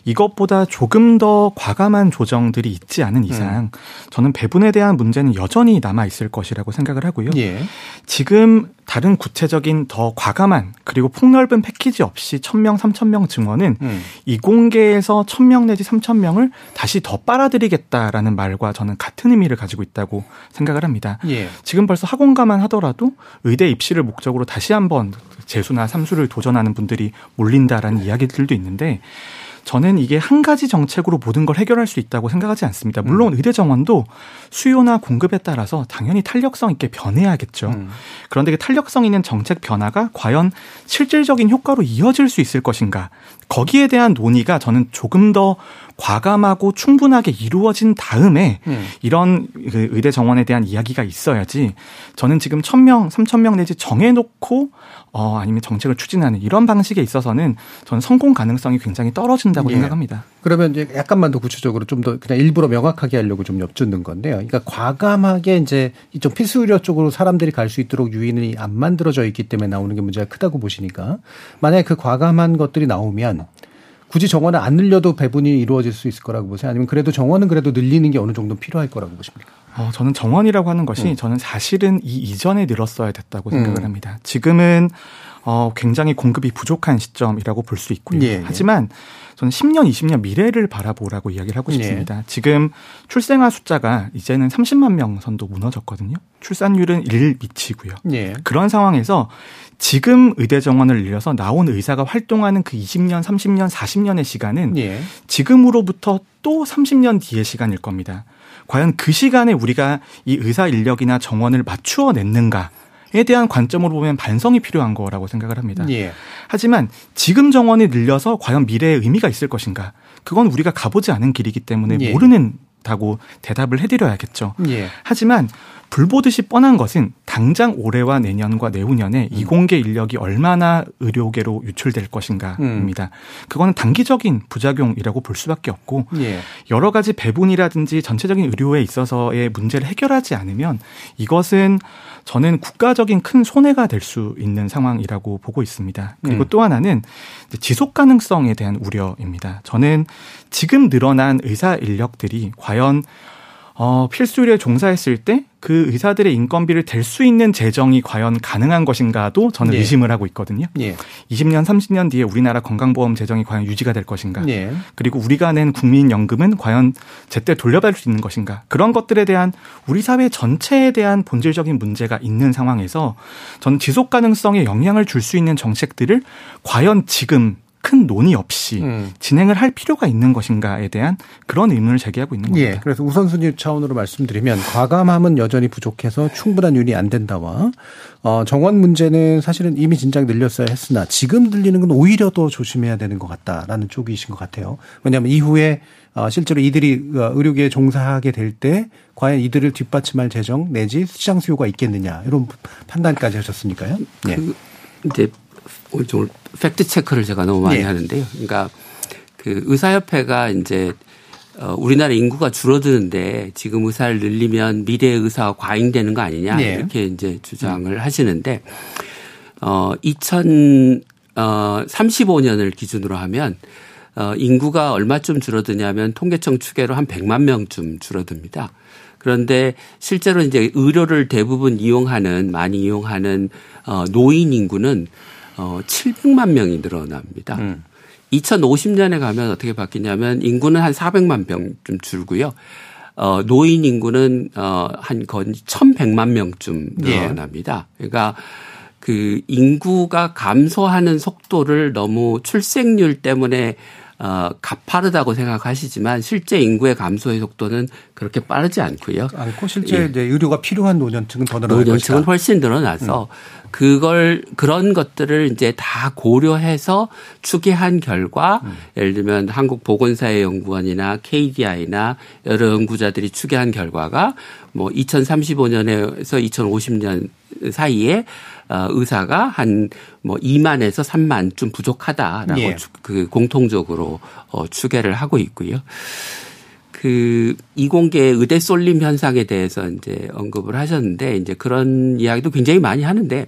Speaker 8: 이것보다 조금 더 과감한 조정들이 있지 않은 이상 저는 배분에 대한 문제는 여전히 남아 있을 것이라고 생각을 하고요.
Speaker 5: 예.
Speaker 8: 지금 다른 구체적인 더 과감한 그리고 폭넓은 패키지 없이 1000명, 3000명 증원은
Speaker 5: 음.
Speaker 8: 이공계에서 1000명 내지 3000명을 다시 더 빨아들이겠다라는 말과 저는 같은 의미를 가지고 있다고 생각을 합니다.
Speaker 5: 예.
Speaker 8: 지금 벌써 학원가만 하더라도 의대 입시를 목적으로 다시 한번 재수나 삼수를 도전하는 분들이 몰린다라는 이야기들도 있는데 저는 이게 한 가지 정책으로 모든 걸 해결할 수 있다고 생각하지 않습니다. 물론 의대 정원도 수요나 공급에 따라서 당연히 탄력성 있게 변해야겠죠.
Speaker 5: 음.
Speaker 8: 그런데 그 탄력성 있는 정책 변화가 과연 실질적인 효과로 이어질 수 있을 것인가? 거기에 대한 논의가 저는 조금 더 과감하고 충분하게 이루어진 다음에
Speaker 5: 음.
Speaker 8: 이런 그 의대 정원에 대한 이야기가 있어야지 저는 지금 1000명, 3000명 내지 정해놓고 어, 아니면 정책을 추진하는 이런 방식에 있어서는 저는 성공 가능성이 굉장히 떨어진다고
Speaker 5: 예.
Speaker 8: 생각합니다.
Speaker 5: 그러면 이제 약간만 더 구체적으로 좀 더 그냥 일부러 명확하게 하려고 좀 엿듣는 건데요. 그러니까 과감하게 이제 이쪽 필수 의료 쪽으로 사람들이 갈 수 있도록 유인이 안 만들어져 있기 때문에 나오는 게 문제가 크다고 보시니까 만약에 그 과감한 것들이 나오면 굳이 정원을 안 늘려도 배분이 이루어질 수 있을 거라고 보세요. 아니면 그래도 정원은 그래도 늘리는 게 어느 정도 필요할 거라고 보십니까?
Speaker 8: 어, 저는 정원이라고 하는 것이
Speaker 5: 음.
Speaker 8: 저는 사실은 이 이전에 늘었어야 됐다고 생각을
Speaker 5: 음.
Speaker 8: 합니다. 지금은 어, 굉장히 공급이 부족한 시점이라고 볼 수 있고요.
Speaker 5: 예, 예.
Speaker 8: 하지만 저는 10년, 20년 미래를 바라보라고 이야기를 하고
Speaker 5: 예.
Speaker 8: 싶습니다. 지금 출생아 숫자가 이제는 30만 명 선도 무너졌거든요. 출산율은 1 미치고요.
Speaker 5: 예.
Speaker 8: 그런 상황에서 지금 의대 정원을 늘려서 나온 의사가 활동하는 그 20년, 30년, 40년의 시간은
Speaker 5: 예.
Speaker 8: 지금으로부터 또 30년 뒤의 시간일 겁니다. 과연 그 시간에 우리가 이 의사 인력이나 정원을 맞추어 냈는가 에 대한 관점으로 보면 반성이 필요한 거라고 생각을 합니다.
Speaker 5: 예.
Speaker 8: 하지만 지금 정원이 늘려서 과연 미래에 의미가 있을 것인가? 그건 우리가 가보지 않은 길이기 때문에
Speaker 5: 예.
Speaker 8: 모르는 다고 대답을 해드려야겠죠.
Speaker 5: 예.
Speaker 8: 하지만 불보듯이 뻔한 것은 당장 올해와 내년과 내후년에
Speaker 5: 음.
Speaker 8: 이공계 인력이 얼마나 의료계로 유출될 것인가입니다. 그거는 단기적인 부작용이라고 볼 수밖에 없고
Speaker 5: 예.
Speaker 8: 여러 가지 배분이라든지 전체적인 의료에 있어서의 문제를 해결하지 않으면 이것은 저는 국가적인 큰 손해가 될 수 있는 상황이라고 보고 있습니다. 그리고
Speaker 5: 음.
Speaker 8: 또 하나는 지속 가능성에 대한 우려입니다. 저는 지금 늘어난 의사 인력들이 과연 어, 필수 의료에 종사했을 때 그 의사들의 인건비를 댈 수 있는 재정이 과연 가능한 것인가도 저는
Speaker 5: 예.
Speaker 8: 의심을 하고 있거든요.
Speaker 5: 예.
Speaker 8: 20년, 30년 뒤에 우리나라 건강보험 재정이 과연 유지가 될 것인가?
Speaker 5: 예.
Speaker 8: 그리고 우리가 낸 국민연금은 과연 제때 돌려받을 수 있는 것인가? 그런 것들에 대한 우리 사회 전체에 대한 본질적인 문제가 있는 상황에서 저는 지속 가능성에 영향을 줄 수 있는 정책들을 과연 지금 큰 논의 없이
Speaker 5: 음.
Speaker 8: 진행을 할 필요가 있는 것인가에 대한 그런 의문을 제기하고 있는 겁니다.
Speaker 5: 예. 그래서 우선순위 차원으로 말씀드리면 과감함은 여전히 부족해서 충분한 윤이 안 된다와 어, 정원 문제는 사실은 이미 진작 늘렸어야 했으나 지금 늘리는 건 오히려 더 조심해야 되는 것 같다라는 쪽이신 것 같아요. 왜냐하면 이후에 어, 실제로 이들이 어, 의료계에 종사하게 될 때 과연 이들을 뒷받침할 재정 내지 시장 수요가 있겠느냐 이런 판단까지 하셨으니까요. 예.
Speaker 7: 그 이제 오늘 좀 팩트 체크를 제가 너무 많이
Speaker 5: 예.
Speaker 7: 하는데요. 그러니까 그 의사협회가 이제 어, 우리나라 인구가 줄어드는데 지금 의사를 늘리면 미래 의사가 과잉되는 거 아니냐
Speaker 5: 예.
Speaker 7: 이렇게 이제 주장을 하시는데 어 2000, 어 35년을 기준으로 하면 어 인구가 얼마쯤 줄어드냐면 통계청 추계로 한 100만 명쯤 줄어듭니다. 그런데 실제로 이제 의료를 대부분 이용하는 많이 이용하는 어 노인 인구는 어 700만 명이 늘어납니다.
Speaker 5: 음.
Speaker 7: 2050년에 가면 어떻게 바뀌냐면 인구는 한 400만 명쯤 줄고요. 어, 노인 인구는 어, 한건 1100만 명쯤
Speaker 5: 예.
Speaker 7: 늘어납니다. 그러니까 그 인구가 감소하는 속도를 너무 출생률 때문에 어, 가파르다고 생각하시지만 실제 인구의 감소의 속도는 그렇게 빠르지 않고요.
Speaker 5: 않고 실제
Speaker 7: 예.
Speaker 5: 이제 의료가 필요한 노년층은 더 늘어날
Speaker 7: 노년층은
Speaker 5: 것이다.
Speaker 7: 훨씬 늘어나서 그걸 그런 것들을 이제 다 고려해서 추계한 결과 예를 들면 한국 보건사회 연구원이나 KDI나 여러 연구자들이 추계한 결과가 뭐 2035년에서 2050년 사이에 어, 의사가 한 뭐 2만에서 3만 좀 부족하다라고
Speaker 5: 예.
Speaker 7: 추- 그 공통적으로 어, 추계를 하고 있고요. 그 이공계 의대 쏠림 현상에 대해서 이제 언급을 하셨는데 이제 그런 이야기도 굉장히 많이 하는데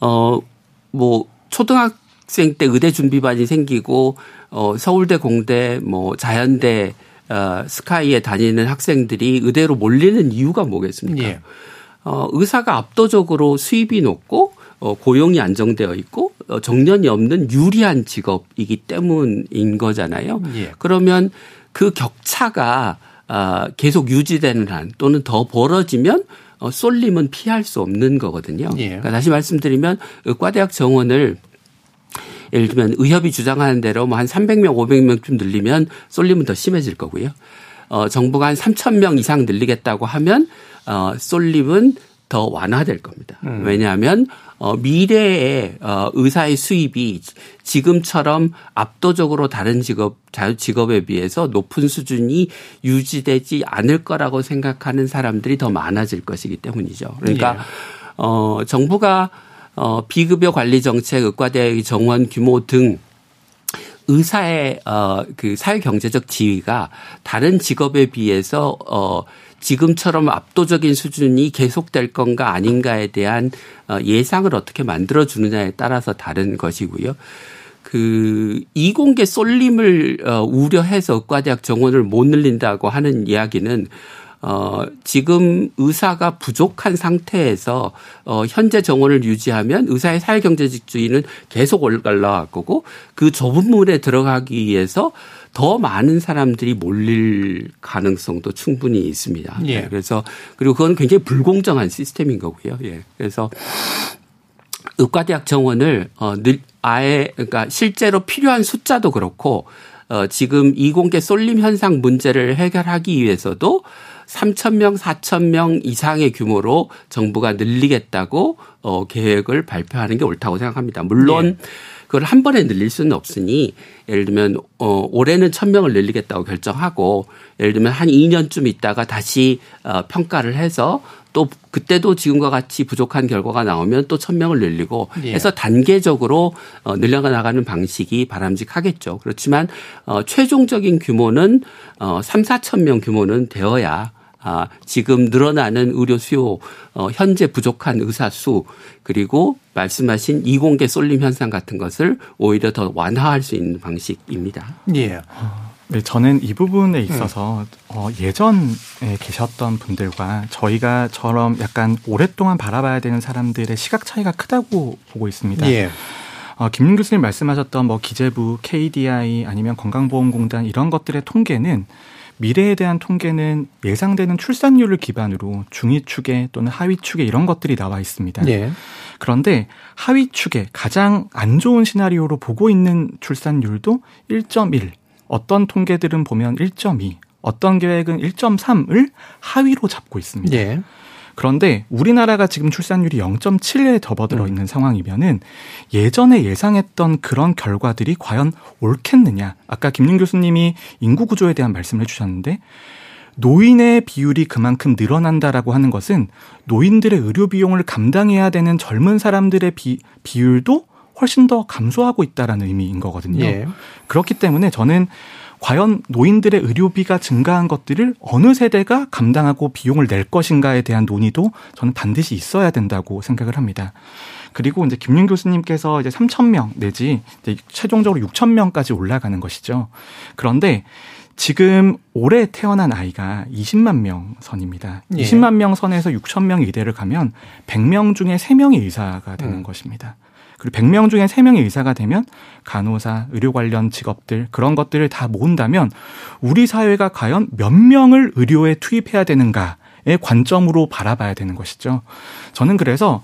Speaker 7: 어뭐 초등학생 때 의대 준비반이 생기고 어 서울대 공대 뭐 자연대 어 스카이에 다니는 학생들이 의대로 몰리는 이유가 뭐겠습니까?
Speaker 5: 예.
Speaker 7: 어 의사가 압도적으로 수입이 높고 어 고용이 안정되어 있고 어 정년이 없는 유리한 직업이기 때문인 거잖아요.
Speaker 5: 예.
Speaker 7: 그러면 그 격차가 아, 계속 유지되는 한 또는 더 벌어지면 어, 쏠림은 피할 수 없는 거거든요.
Speaker 5: 예.
Speaker 7: 그러니까 다시 말씀드리면 의과대학 정원을 예를 들면 의협이 주장하는 대로 뭐 한 300명, 500명쯤 늘리면 쏠림은 더 심해질 거고요. 어, 정부가 한 3천 명 이상 늘리겠다고 하면 어, 쏠림은 더 완화될 겁니다. 음. 왜냐하면 어, 미래의 어, 의사의 수입이 지금처럼 압도적으로 다른 직업 자유 직업에 비해서 높은 수준이 유지되지 않을 거라고 생각하는 사람들이 더 많아질 것이기 때문이죠. 그러니까 예. 어, 정부가 어, 비급여 관리 정책, 의과대의 정원 규모 등 의사의 어 그 사회 경제적 지위가 다른 직업에 비해서 어 지금처럼 압도적인 수준이 계속될 건가 아닌가에 대한 어 예상을 어떻게 만들어 주느냐에 따라서 다른 것이고요. 그 이공계 쏠림을 어 우려해서 의과대학 정원을 못 늘린다고 하는 이야기는 어, 지금 의사가 부족한 상태에서 어, 현재 정원을 유지하면 의사의 사회경제직주의는 계속 올라갈 거고 그 좁은 물에 들어가기 위해서 더 많은 사람들이 몰릴 가능성도 충분히 있습니다. 예. 네, 그래서 그리고 그건 굉장히 불공정한 시스템인 거고요. 예. 그래서 의과대학 정원을 어, 늘 아예 그러니까 실제로 필요한 숫자도 그렇고 어, 지금 이공계 쏠림 현상 문제를 해결하기 위해서도 3천 명, 4천 명 이상의 규모로 정부가 늘리겠다고 어 계획을 발표하는 게 옳다고 생각합니다. 물론 예. 그걸 한 번에 늘릴 수는 없으니 예를 들면 어 올해는 1000명을 늘리겠다고 결정하고 예를 들면 한 2년쯤 있다가 다시 어 평가를 해서 또 그때도 지금과 같이 부족한 결과가 나오면 또 1000명을 늘리고 예. 해서 단계적으로 어 늘려가 나가는 방식이 바람직하겠죠. 그렇지만 어 최종적인 규모는 어 3, 4천 명 규모는 되어야 아, 지금 늘어나는 의료 수요, 어, 현재 부족한 의사 수, 그리고 말씀하신 이공계 쏠림 현상 같은 것을 오히려 더 완화할 수 있는 방식입니다.
Speaker 8: 예. 네, 저는 이 부분에 있어서 음. 어, 예전에 계셨던 분들과 저희가처럼 약간 오랫동안 바라봐야 되는 사람들의 시각 차이가 크다고 보고 있습니다. 예. 어, 김민 교수님 말씀하셨던 뭐 기재부, KDI 아니면 건강보험공단 이런 것들의 통계는 미래에 대한 통계는 예상되는 출산율을 기반으로 중위 축에 또는 하위 축에 이런 것들이 나와 있습니다. 네. 그런데 하위 축에 가장 안 좋은 시나리오로 보고 있는 출산율도 1.1, 어떤 통계들은 보면 1.2, 어떤 계획은 1.3을 하위로 잡고 있습니다. 네. 그런데 우리나라가 지금 출산율이 0.7에 접어들어 음. 있는 음. 상황이면은 예전에 예상했던 그런 결과들이 과연 옳겠느냐. 아까 김윤 교수님이 인구 구조에 대한 말씀을 해주셨는데 노인의 비율이 그만큼 늘어난다라고 하는 것은 노인들의 의료 비용을 감당해야 되는 젊은 사람들의 비, 비율도 훨씬 더 감소하고 있다라는 의미인 거거든요. 예. 그렇기 때문에 저는 과연 노인들의 의료비가 증가한 것들을 어느 세대가 감당하고 비용을 낼 것인가에 대한 논의도 저는 반드시 있어야 된다고 생각을 합니다. 그리고 이제 김윤 교수님께서 이제 3천 명 내지 이제 최종적으로 6천 명까지 올라가는 것이죠. 그런데 지금 올해 태어난 아이가 20만 명 선입니다. 예. 20만 명 선에서 6천 명 이대를 가면 100명 중에 3명이 의사가 되는 음. 것입니다. 그리고 100명 중에 3명이 의사가 되면 간호사, 의료 관련 직업들 그런 것들을 다 모은다면 우리 사회가 과연 몇 명을 의료에 투입해야 되는가의 관점으로 바라봐야 되는 것이죠. 저는 그래서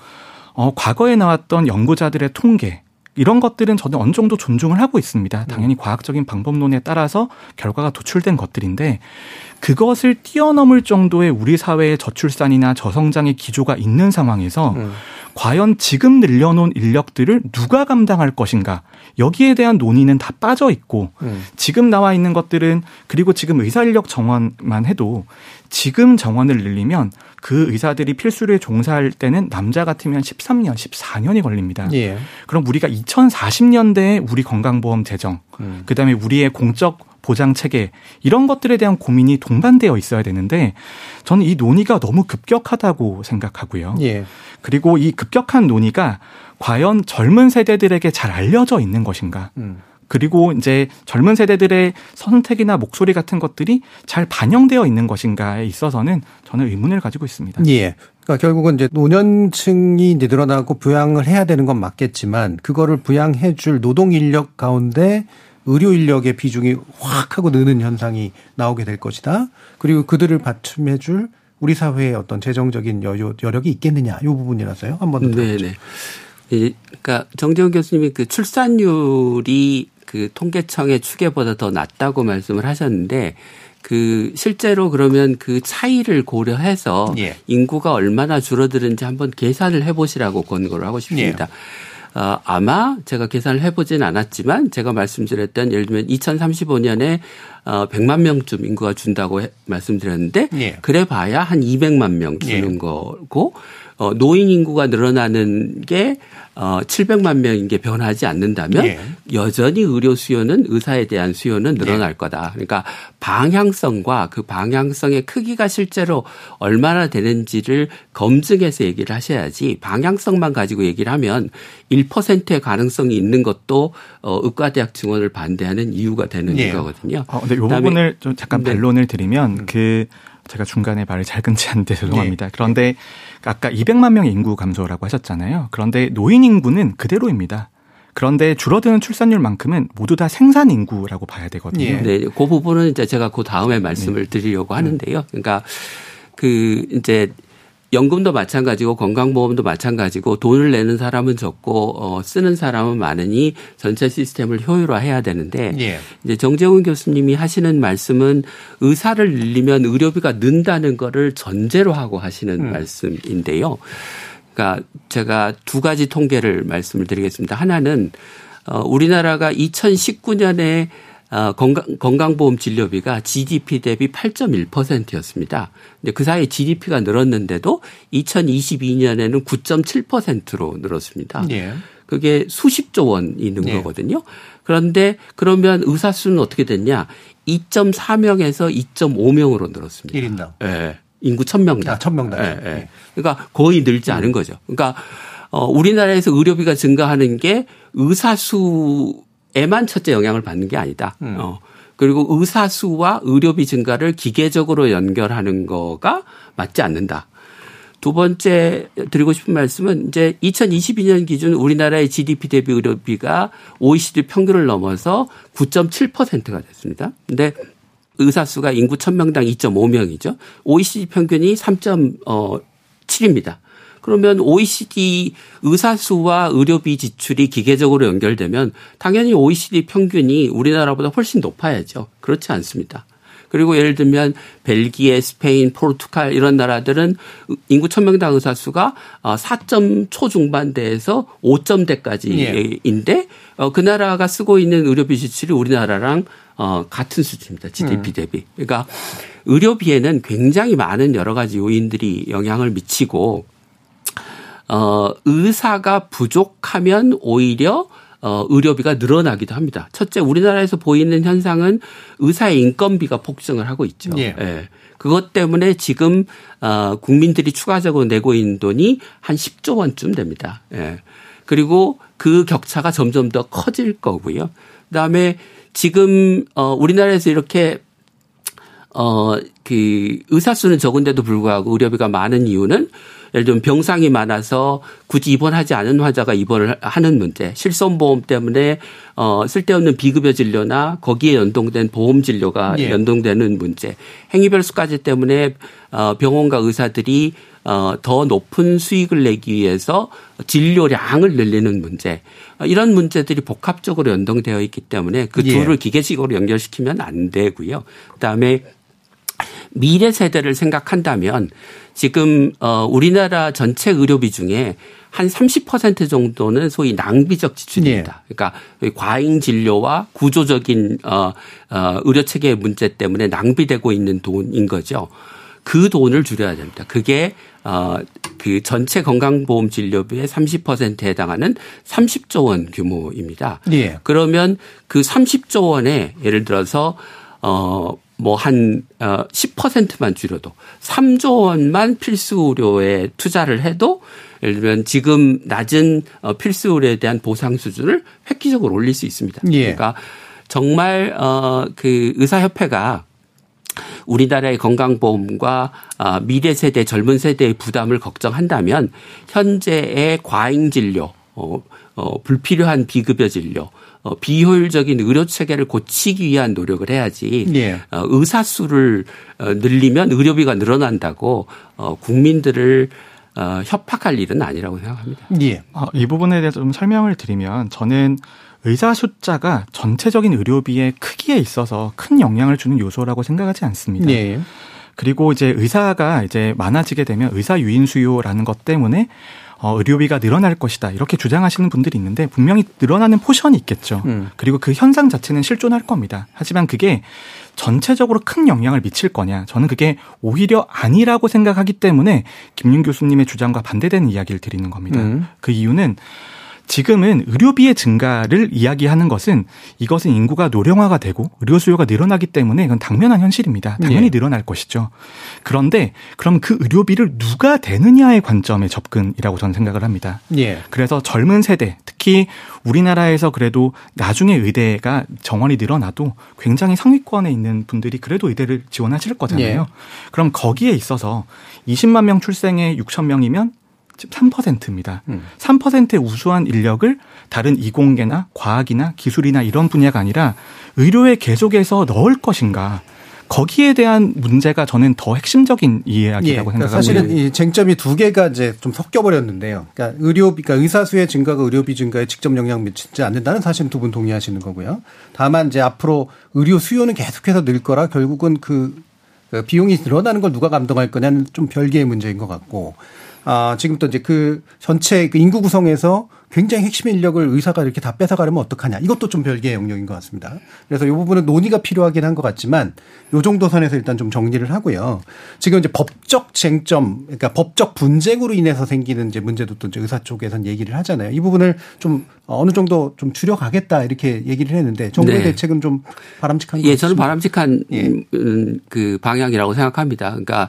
Speaker 8: 어 과거에 나왔던 연구자들의 통계 이런 것들은 저는 어느 정도 존중을 하고 있습니다. 당연히 음. 과학적인 방법론에 따라서 결과가 도출된 것들인데 그것을 뛰어넘을 정도의 우리 사회의 저출산이나 저성장의 기조가 있는 상황에서 음. 과연 지금 늘려놓은 인력들을 누가 감당할 것인가 여기에 대한 논의는 다 빠져 있고 음. 지금 나와 있는 것들은 그리고 지금 의사 인력 정원만 해도 지금 정원을 늘리면 그 의사들이 필수를 종사할 때는 남자 같으면 13년, 14년이 걸립니다. 예. 그럼 우리가 2040년대에 우리 건강보험 재정, 음. 그다음에 우리의 공적 보장 체계 이런 것들에 대한 고민이 동반되어 있어야 되는데 저는 이 논의가 너무 급격하다고 생각하고요. 예. 그리고 이 급격한 논의가 과연 젊은 세대들에게 잘 알려져 있는 것인가? 음. 그리고 이제 젊은 세대들의 선택이나 목소리 같은 것들이 잘 반영되어 있는 것인가에 있어서는 저는 의문을 가지고 있습니다.
Speaker 5: 예. 그러니까 결국은 이제 노년층이 이제 늘어나고 부양을 해야 되는 건 맞겠지만 그거를 부양해 줄 노동 인력 가운데 의료 인력의 비중이 확 하고 느는 현상이 나오게 될 것이다. 그리고 그들을 받침해 줄 우리 사회의 어떤 재정적인 여유, 여력이 있겠느냐 이 부분이라서요. 한번 더.
Speaker 7: 네네. 예, 그러니까 정재훈 교수님이 그 출산율이 그 통계청의 추계보다 더 낮다고 말씀을 하셨는데 그 실제로 그러면 그 차이를 고려해서
Speaker 9: 예.
Speaker 7: 인구가 얼마나 줄어드는지 한번 계산을 해보시라고 권고를 하고 싶습니다.
Speaker 9: 예.
Speaker 7: 어, 아마 제가 계산을 해보진 않았지만 제가 말씀드렸던 예를 들면 2035년에 어, 100만 명쯤 인구가 준다고 해, 말씀드렸는데
Speaker 9: 예.
Speaker 7: 그래 봐야 한 200만 명 주는
Speaker 9: 예.
Speaker 7: 거고 어, 노인 인구가 늘어나는 게 어, 700만 명인 게 변하지 않는다면
Speaker 9: 예.
Speaker 7: 여전히 의료 수요는 의사에 대한 수요는 늘어날 거다. 그러니까 방향성과 그 방향성의 크기가 실제로 얼마나 되는지를 검증해서 얘기를 하셔야지 방향성만 가지고 얘기를 하면 1%의 가능성이 있는 것도 어, 의과대학 증원을 반대하는 이유가 되는
Speaker 9: 예.
Speaker 7: 거거든요.
Speaker 8: 어, 근데 이
Speaker 7: 그다음에-
Speaker 8: 부분을 좀 잠깐
Speaker 7: 네.
Speaker 8: 반론을 드리면 그 제가 중간에 말을 잘 끊지 않는데 죄송합니다. 그런데 아까 200만 명의 인구 감소라고 하셨잖아요. 그런데 노인 인구는 그대로입니다. 그런데 줄어드는 출산율만큼은 모두 다 생산 인구라고 봐야 되거든요.
Speaker 9: 예.
Speaker 7: 네, 그 부분은 이제 제가 그 다음에 말씀을 드리려고 하는데요. 그러니까 그 이제 연금도 마찬가지고 건강보험도 마찬가지고 돈을 내는 사람은 적고 어 쓰는 사람은 많으니 전체 시스템을 효율화해야 되는데
Speaker 9: 예.
Speaker 7: 이제 정재훈 교수님이 하시는 말씀은 의사를 늘리면 의료비가 는다는 거를 전제로 하고 하시는
Speaker 9: 음.
Speaker 7: 말씀인데요. 그러니까 제가 두 가지 통계를 말씀을 드리겠습니다. 하나는 어 우리나라가 2019년에 어, 건강, 건강보험 진료비가 GDP 대비 8.1%였습니다. 근데 그 사이에 GDP가 늘었는데도 2022년에는 9.7%로 늘었습니다.
Speaker 9: 예.
Speaker 7: 그게 수십조 원이 는
Speaker 9: 예.
Speaker 7: 거거든요. 그런데 그러면 의사 수는 어떻게 됐냐? 2.4명에서 2.5명으로 늘었습니다.
Speaker 9: 1인당.
Speaker 7: 예. 인구 1000명당.
Speaker 9: 아, 1000명당.
Speaker 7: 예, 예. 그러니까 거의 늘지 않은 거죠. 그러니까 어 우리나라에서 의료비가 증가하는 게 의사 수 에만 첫째 영향을 받는 게 아니다.
Speaker 9: 음.
Speaker 7: 어. 그리고 의사 수와 의료비 증가를 기계적으로 연결하는 거가 맞지 않는다. 두 번째 드리고 싶은 말씀은 이제 2022년 기준 우리나라의 GDP 대비 의료비가 OECD 평균을 넘어서 9.7%가 됐습니다. 근데 의사 수가 인구 1000명당 2.5명이죠. OECD 평균이 3.7입니다. 그러면 OECD 의사 수와 의료비 지출이 기계적으로 연결되면 당연히 OECD 평균이 우리나라보다 훨씬 높아야죠. 그렇지 않습니다. 그리고 예를 들면 벨기에, 스페인, 포르투갈 이런 나라들은 인구 1000명당 의사 수가 4점 초중반대에서 5점대까지인데 어, 그 나라가 쓰고 있는 의료비 지출이 우리나라랑 어, 같은 수준입니다. GDP 대비. 그러니까 의료비에는 굉장히 많은 여러 가지 요인들이 영향을 미치고 어, 의사가 부족하면 오히려 어, 의료비가 늘어나기도 합니다. 첫째, 우리나라에서 보이는 현상은 의사의 인건비가 폭증을 하고 있죠.
Speaker 9: 예.
Speaker 7: 그것 때문에 지금 어, 국민들이 추가적으로 내고 있는 돈이 한 10조 원쯤 됩니다. 예. 그리고 그 격차가 점점 더 커질 거고요. 그다음에 지금 어 우리나라에서 이렇게 어, 그 의사 수는 적은데도 불구하고 의료비가 많은 이유는 예를 들면 병상이 많아서 굳이 입원하지 않은 환자가 입원을 하는 문제, 실손보험 때문에 어, 쓸데없는 비급여 진료나 거기에 연동된 보험 진료가
Speaker 9: 예.
Speaker 7: 연동되는 문제, 행위별 수까지 때문에 어, 병원과 의사들이 어, 더 높은 수익을 내기 위해서 진료량을 늘리는 문제, 어, 이런 문제들이 복합적으로 연동되어 있기 때문에 그
Speaker 9: 예.
Speaker 7: 둘을 기계식으로 연결시키면 안 되고요. 그다음에 미래 세대를 생각한다면 지금 어 우리나라 전체 의료비 중에 한 30% 정도는 소위 낭비적 지출입니다. 그러니까 과잉 진료와 구조적인 어, 어 의료 체계의 문제 때문에 낭비되고 있는 돈인 거죠. 그 돈을 줄여야 됩니다. 그게 어그 전체 건강보험 진료비의 30%에 해당하는 30조 원 규모입니다.
Speaker 9: 예.
Speaker 7: 그러면 그 30조 원에 예를 들어서 어 뭐한 어, 10%만 줄여도 3조 원만 필수 의료에 투자를 해도 예를 들면 지금 낮은 어, 필수 의료에 대한 보상 수준을 획기적으로 올릴 수 있습니다.
Speaker 9: 예.
Speaker 7: 그러니까 정말 어그 의사협회가 우리나라의 건강보험과 아, 미래 세대 젊은 세대의 부담을 걱정한다면 현재의 과잉 진료, 어, 어, 불필요한 비급여 진료, 어, 비효율적인 의료 체계를 고치기 위한 노력을 해야지
Speaker 9: 예.
Speaker 7: 어, 의사 수를 어, 늘리면 의료비가 늘어난다고 어, 국민들을 어, 협박할 일은 아니라고 생각합니다.
Speaker 5: 예.
Speaker 8: 어, 이 부분에 대해서 좀 설명을 드리면 저는 의사 숫자가 전체적인 의료비의 크기에 있어서 큰 영향을 주는 요소라고 생각하지 않습니다.
Speaker 5: 예.
Speaker 8: 그리고 이제 의사가 이제 많아지게 되면 의사 유인 수요라는 것 때문에 어, 의료비가 늘어날 것이다 이렇게 주장하시는 분들이 있는데 분명히 늘어나는 포션이 있겠죠.
Speaker 5: 음.
Speaker 8: 그리고 그 현상 자체는 실존할 겁니다. 하지만 그게 전체적으로 큰 영향을 미칠 거냐? 저는 그게 오히려 아니라고 생각하기 때문에 김윤 교수님의 주장과 반대되는 이야기를 드리는 겁니다.
Speaker 5: 음.
Speaker 8: 그 이유는 지금은 의료비의 증가를 이야기하는 것은 이것은 인구가 노령화가 되고 의료 수요가 늘어나기 때문에 이건 당면한 현실입니다. 당연히
Speaker 5: 예.
Speaker 8: 늘어날 것이죠. 그런데 그럼 그 의료비를 누가 되느냐의 관점의 접근이라고 저는 생각을 합니다.
Speaker 5: 예.
Speaker 8: 그래서 젊은 세대, 특히 우리나라에서 그래도 나중에 의대가 정원이 늘어나도 굉장히 상위권에 있는 분들이 그래도 의대를 지원하실 거잖아요.
Speaker 5: 예.
Speaker 8: 그럼 거기에 있어서 20만 명 출생에 6천 명이면 3%입니다.
Speaker 5: 음.
Speaker 8: 3%의 우수한 인력을 다른 이공계나 과학이나 기술이나 이런 분야가 아니라 의료에 계속해서 넣을 것인가. 거기에 대한 문제가 저는 더 핵심적인 이야기라고
Speaker 5: 예, 그러니까
Speaker 8: 생각합니다.
Speaker 5: 사실은 이 쟁점이 두 개가 이제 좀 섞여 버렸는데요. 그러니까 의료비, 그러니까 의사 수의 증가가 의료비 증가에 직접 영향 미치지 않는다는 사실은 두 분 동의하시는 거고요. 다만 이제 앞으로 의료 수요는 계속해서 늘 거라 결국은 그, 그 비용이 늘어나는 걸 누가 감당할 거냐는 좀 별개의 문제인 것 같고. 아, 지금 또 이제 그 전체 그 인구 구성에서 굉장히 핵심 인력을 의사가 이렇게 다 뺏어가려면 어떡하냐. 이것도 좀 별개의 영역인 것 같습니다. 그래서 이 부분은 논의가 필요하긴 한 것 같지만 요 정도 선에서 일단 좀 정리를 하고요. 지금 이제 법적 쟁점, 그러니까 법적 분쟁으로 인해서 생기는 이제 문제도 또 이제 의사 쪽에선 얘기를 하잖아요. 이 부분을 좀 어느 정도 좀 줄여가겠다 이렇게 얘기를 했는데 정부의
Speaker 7: 네.
Speaker 5: 대책은 좀 바람직한 것
Speaker 7: 예, 저는. 바람직한
Speaker 5: 예.
Speaker 7: 음, 그 방향이라고 생각합니다. 그러니까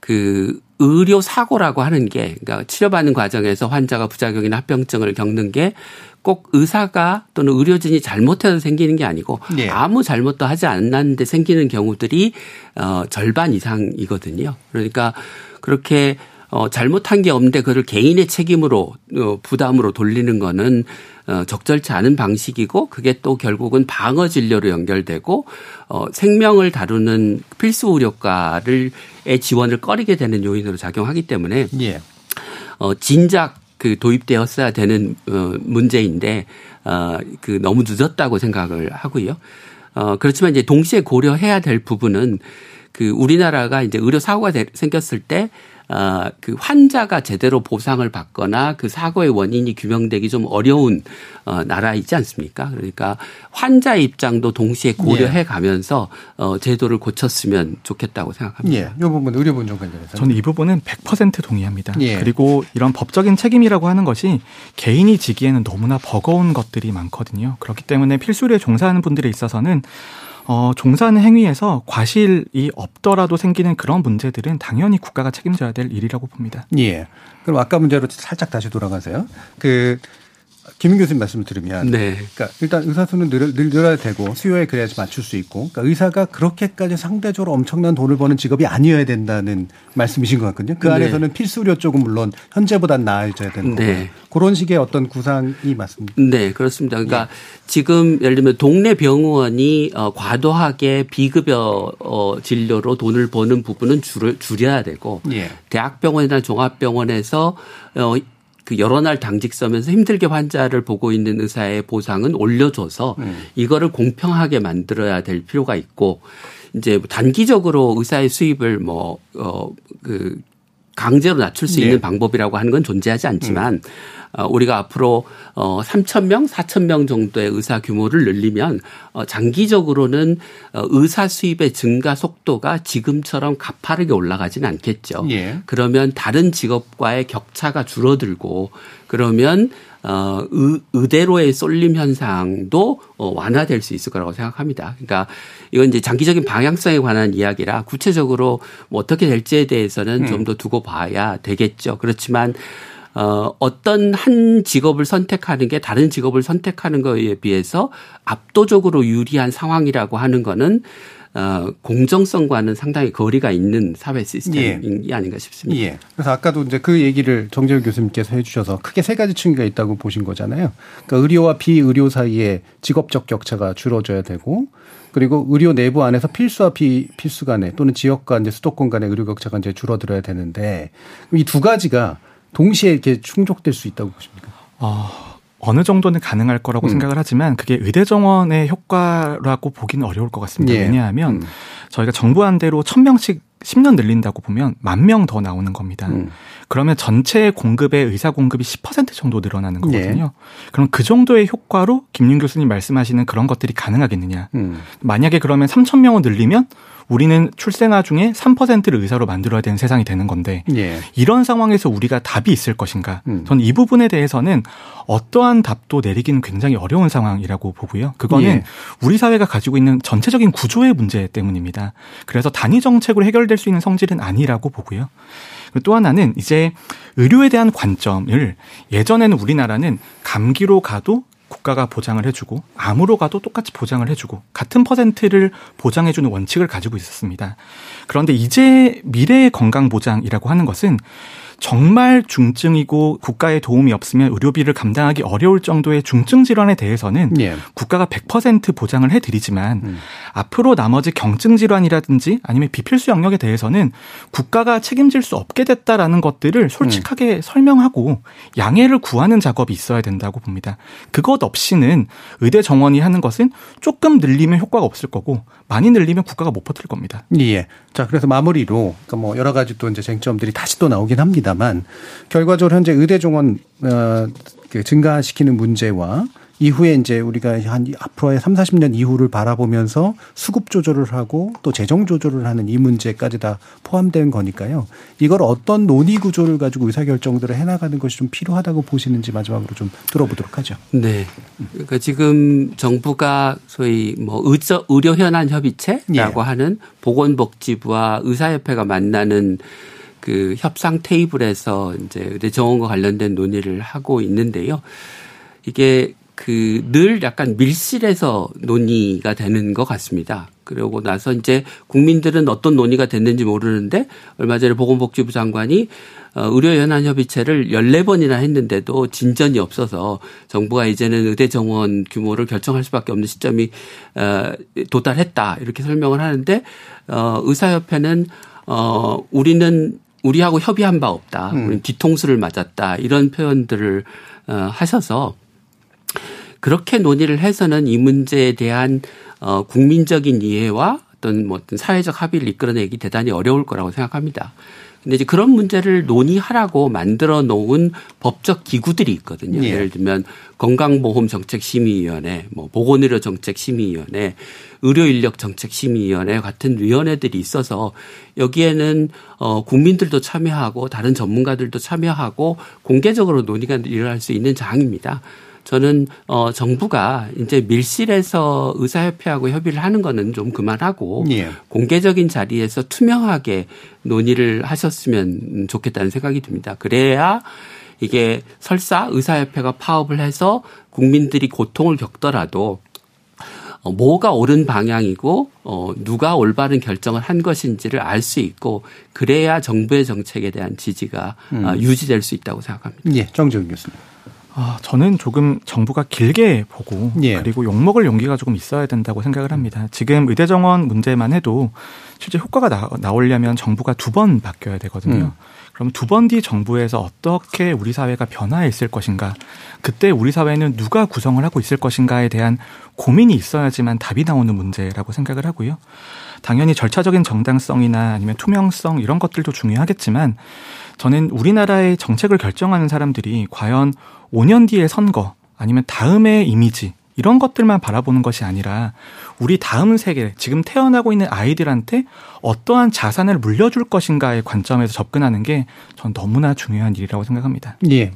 Speaker 7: 그 의료 사고라고 하는 게 그러니까 치료받는 과정에서 환자가 부작용이나 합병증을 겪는 게 꼭 의사가 또는 의료진이 잘못해서 생기는 게 아니고
Speaker 5: 예.
Speaker 7: 아무 잘못도 하지 않았는데 생기는 경우들이 어 절반 이상이거든요. 그러니까 그렇게 어 잘못한 게 없는데 그를 개인의 책임으로 어 부담으로 돌리는 거는 어 적절치 않은 방식이고 그게 또 결국은 방어 진료로 연결되고 어 생명을 다루는 필수 의료과를 의 지원을 꺼리게 되는 요인으로 작용하기 때문에
Speaker 5: 예.
Speaker 7: 어 진작 그 도입되었어야 되는 어 문제인데 어 그 너무 늦었다고 생각을 하고요. 어 그렇지만 이제 동시에 고려해야 될 부분은 그 우리나라가 이제 의료 사고가 되- 생겼을 때 어, 그 환자가 제대로 보상을 받거나 그 사고의 원인이 규명되기 좀 어려운 어, 나라이지 않습니까? 그러니까 환자 입장도 동시에 고려해 가면서 어, 제도를 고쳤으면 좋겠다고 생각합니다.
Speaker 5: 예. 이 부분 의료분정 관련해서.
Speaker 8: 저는 이 부분은 100% 동의합니다.
Speaker 5: 예.
Speaker 8: 그리고 이런 법적인 책임이라고 하는 것이 개인이 지기에는 너무나 버거운 것들이 많거든요. 그렇기 때문에 필수리에 종사하는 분들에 있어서는 어, 종사하는 행위에서 과실이 없더라도 생기는 그런 문제들은 당연히 국가가 책임져야 될 일이라고 봅니다.
Speaker 5: 예. 그럼 아까 문제로 살짝 다시 돌아가세요. 그 김인 교수님 말씀을 들으면
Speaker 7: 네.
Speaker 5: 그러니까 일단 의사 수는 늘, 늘 늘어야 되고 수요에 그래야지 맞출 수 있고 그러니까 의사가 그렇게까지 상대적으로 엄청난 돈을 버는 직업이 아니어야 된다는 말씀이신 것 같거든요. 그
Speaker 7: 네.
Speaker 5: 안에서는 필수 의료 쪽은 물론 현재보단 나아져야 되는 거고
Speaker 7: 네.
Speaker 5: 그런 식의 어떤 구상이 맞습니다.
Speaker 7: 네, 그렇습니다. 그러니까 지금 예를 들면 동네 병원이 어, 과도하게 비급여 어, 진료로 돈을 버는 부분은 줄, 줄여야 되고
Speaker 5: 예.
Speaker 7: 대학병원이나 종합병원에서 어, 그 여러 날 당직 서면서 힘들게 환자를 보고 있는 의사의 보상은 올려줘서 이거를 공평하게 만들어야 될 필요가 있고 이제 단기적으로 의사의 수입을 뭐, 어, 그 강제로 낮출 수 있는
Speaker 5: 네.
Speaker 7: 방법이라고 하는 건 존재하지 않지만 어, 우리가 앞으로 어 3천 명, 4천 명 정도의 의사 규모를 늘리면 어 장기적으로는 어 의사 수입의 증가 속도가 지금처럼 가파르게 올라가지는 않겠죠.
Speaker 5: 예.
Speaker 7: 그러면 다른 직업과의 격차가 줄어들고 그러면 어 의, 의대로의 쏠림 현상도 어 완화될 수 있을 거라고 생각합니다. 그러니까 이건 이제 장기적인 방향성에 관한 이야기라 구체적으로 뭐 어떻게 될지에 대해서는 좀더 두고 봐야 되겠죠. 그렇지만 어, 어떤 한 직업을 선택하는 게 다른 직업을 선택하는 거에 비해서 압도적으로 유리한 상황이라고 하는 거는 어, 공정성과는 상당히 거리가 있는 사회 시스템이 예. 아닌가 싶습니다.
Speaker 5: 예. 그래서 아까도 이제 그 얘기를 정재훈 교수님께서 해주셔서 크게 세 가지 층위가 있다고 보신 거잖아요. 그러니까 의료와 비의료 사이에 직업적 격차가 줄어져야 되고 그리고 의료 내부 안에서 필수와 비 필수 간에 또는 지역과 이제 수도권 간의 의료 격차가 이제 줄어들어야 되는데 이 두 가지가 동시에 이렇게 충족될 수 있다고 보십니까?
Speaker 8: 어, 어느 정도는 가능할 거라고 음. 생각을 하지만 그게 의대 정원의 효과라고 보기는 어려울 것 같습니다. 예. 왜냐하면 음. 저희가 정부한 대로 1000명씩 10년 늘린다고 보면 만명 더 나오는 겁니다. 음. 그러면 전체 공급의 의사 공급이 10% 정도 늘어나는 거거든요. 예. 그럼 그 정도의 효과로 김윤 교수님 말씀하시는 그런 것들이 가능하겠느냐. 음. 만약에 그러면 3천 명을 늘리면 우리는 출생아 중에 3%를 의사로 만들어야 되는 세상이 되는 건데 예. 이런 상황에서 우리가 답이 있을 것인가? 음. 저는 이 부분에 대해서는 어떠한 답도 내리기는 굉장히 어려운 상황이라고 보고요. 그거는 예. 우리 사회가 가지고 있는 전체적인 구조의 문제 때문입니다. 그래서 단위 정책으로 해결될 수 있는 성질은 아니라고 보고요. 또 하나는 이제 의료에 대한 관점을 예전에는 우리나라는 감기로 가도 국가가 보장을 해주고 암으로 가도 똑같이 보장을 해주고 같은 퍼센트를 보장해주는 원칙을 가지고 있었습니다. 그런데 이제 미래의 건강 보장이라고 하는 것은 정말 중증이고 국가의 도움이 없으면 의료비를 감당하기 어려울 정도의 중증 질환에 대해서는 예. 국가가 100% 보장을 해드리지만 음. 앞으로 나머지 경증 질환이라든지 아니면 비필수 영역에 대해서는 국가가 책임질 수 없게 됐다라는 것들을 솔직하게 음. 설명하고 양해를 구하는 작업이 있어야 된다고 봅니다. 그것 없이는 의대 정원이 하는 것은 조금 늘리면 효과가 없을 거고 많이 늘리면 국가가 못 버틸 겁니다.
Speaker 5: 예. 자, 그래서 마무리로 그러니까 뭐 여러 가지 또 이제 쟁점들이 다시 또 나오긴 합니다만 결과적으로 현재 의대 정원 어, 그 증가시키는 문제와 이후에 이제 우리가 한 앞으로의 3, 40년 이후를 바라보면서 수급 조절을 하고 또 재정 조절을 하는 이 문제까지 다 포함된 거니까요. 이걸 어떤 논의 구조를 가지고 의사 결정들을 해 나가는 것이 좀 필요하다고 보시는지 마지막으로 좀 들어보도록 하죠.
Speaker 7: 네. 그러니까 지금 정부가 소위 뭐 의저, 의료 현안 협의체라고 예. 하는 보건복지부와 의사협회가 만나는 그 협상 테이블에서 이제 의대 정원과 관련된 논의를 하고 있는데요. 이게 그 늘 약간 밀실에서 논의가 되는 것 같습니다. 그러고 나서 이제 국민들은 어떤 논의가 됐는지 모르는데 얼마 전에 보건복지부 장관이 어, 의료연한협의체를 14번이나 했는데도 진전이 없어서 정부가 이제는 의대 정원 규모를 결정할 수밖에 없는 시점이 어, 도달했다. 이렇게 설명을 하는데 어, 의사협회는 어, 우리는 우리하고 협의한 바 없다. 음. 우리는 뒤통수를 맞았다. 이런 표현들을 어, 하셔서 그렇게 논의를 해서는 이 문제에 대한 어 국민적인 이해와 어떤 뭐 어떤 사회적 합의를 이끌어내기 대단히 어려울 거라고 생각합니다. 근데 이제 그런 문제를 논의하라고 만들어 놓은 법적 기구들이 있거든요. 예. 를 들면 건강보험정책심의위원회, 뭐 보건의료정책심의위원회, 의료인력정책심의위원회 같은 위원회들이 있어서 여기에는 어 국민들도 참여하고 다른 전문가들도 참여하고 공개적으로 논의가 일어날 수 있는 장입니다. 저는 어 정부가 이제 밀실에서 의사협회하고 협의를 하는 거는 좀 그만하고 예. 공개적인 자리에서 투명하게 논의를 하셨으면 좋겠다는 생각이 듭니다. 그래야 이게 설사 의사협회가 파업을 해서 국민들이 고통을 겪더라도 어, 뭐가 옳은 방향이고 어, 누가 올바른 결정을 한 것인지를 알 수 있고 그래야 정부의 정책에 대한 지지가 음. 어, 유지될 수 있다고 생각합니다.
Speaker 5: 예, 정재훈 교수님.
Speaker 8: 아, 저는 조금 정부가 길게 보고 예. 그리고 욕먹을 용기가 조금 있어야 된다고 생각을 합니다. 지금 의대 정원 문제만 해도 실제 효과가 나, 나오려면 정부가 두 번 바뀌어야 되거든요. 음. 그럼 두 번 뒤 정부에서 어떻게 우리 사회가 변화해 있을 것인가? 그때 우리 사회는 누가 구성을 하고 있을 것인가에 대한 고민이 있어야지만 답이 나오는 문제라고 생각을 하고요. 당연히 절차적인 정당성이나 아니면 투명성 이런 것들도 중요하겠지만 저는 우리나라의 정책을 결정하는 사람들이 과연 5년 뒤의 선거 아니면 다음의 이미지 이런 것들만 바라보는 것이 아니라 우리 다음 세계 지금 태어나고 있는 아이들한테 어떠한 자산을 물려줄 것인가의 관점에서 접근하는 게 전 너무나 중요한 일이라고 생각합니다.
Speaker 5: 예.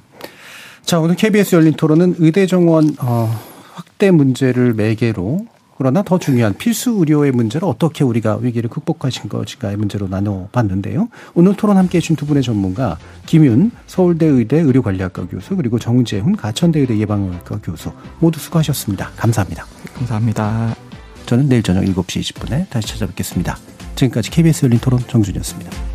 Speaker 5: 자 오늘 KBS 열린 토론은 의대 정원 어, 확대 문제를 매개로 그러나 더 중요한 필수 의료의 문제를 어떻게 우리가 위기를 극복하신 것인가의 문제로 나눠봤는데요. 오늘 토론 함께해 주신 두 분의 전문가 김윤 서울대 의대 의료관리학과 교수 그리고 정재훈 가천대 의대 예방의학과 교수 모두 수고하셨습니다. 감사합니다.
Speaker 8: 감사합니다.
Speaker 5: 저는 내일 저녁 7시 20분에 다시 찾아뵙겠습니다. 지금까지 KBS 열린 토론 정준이었습니다.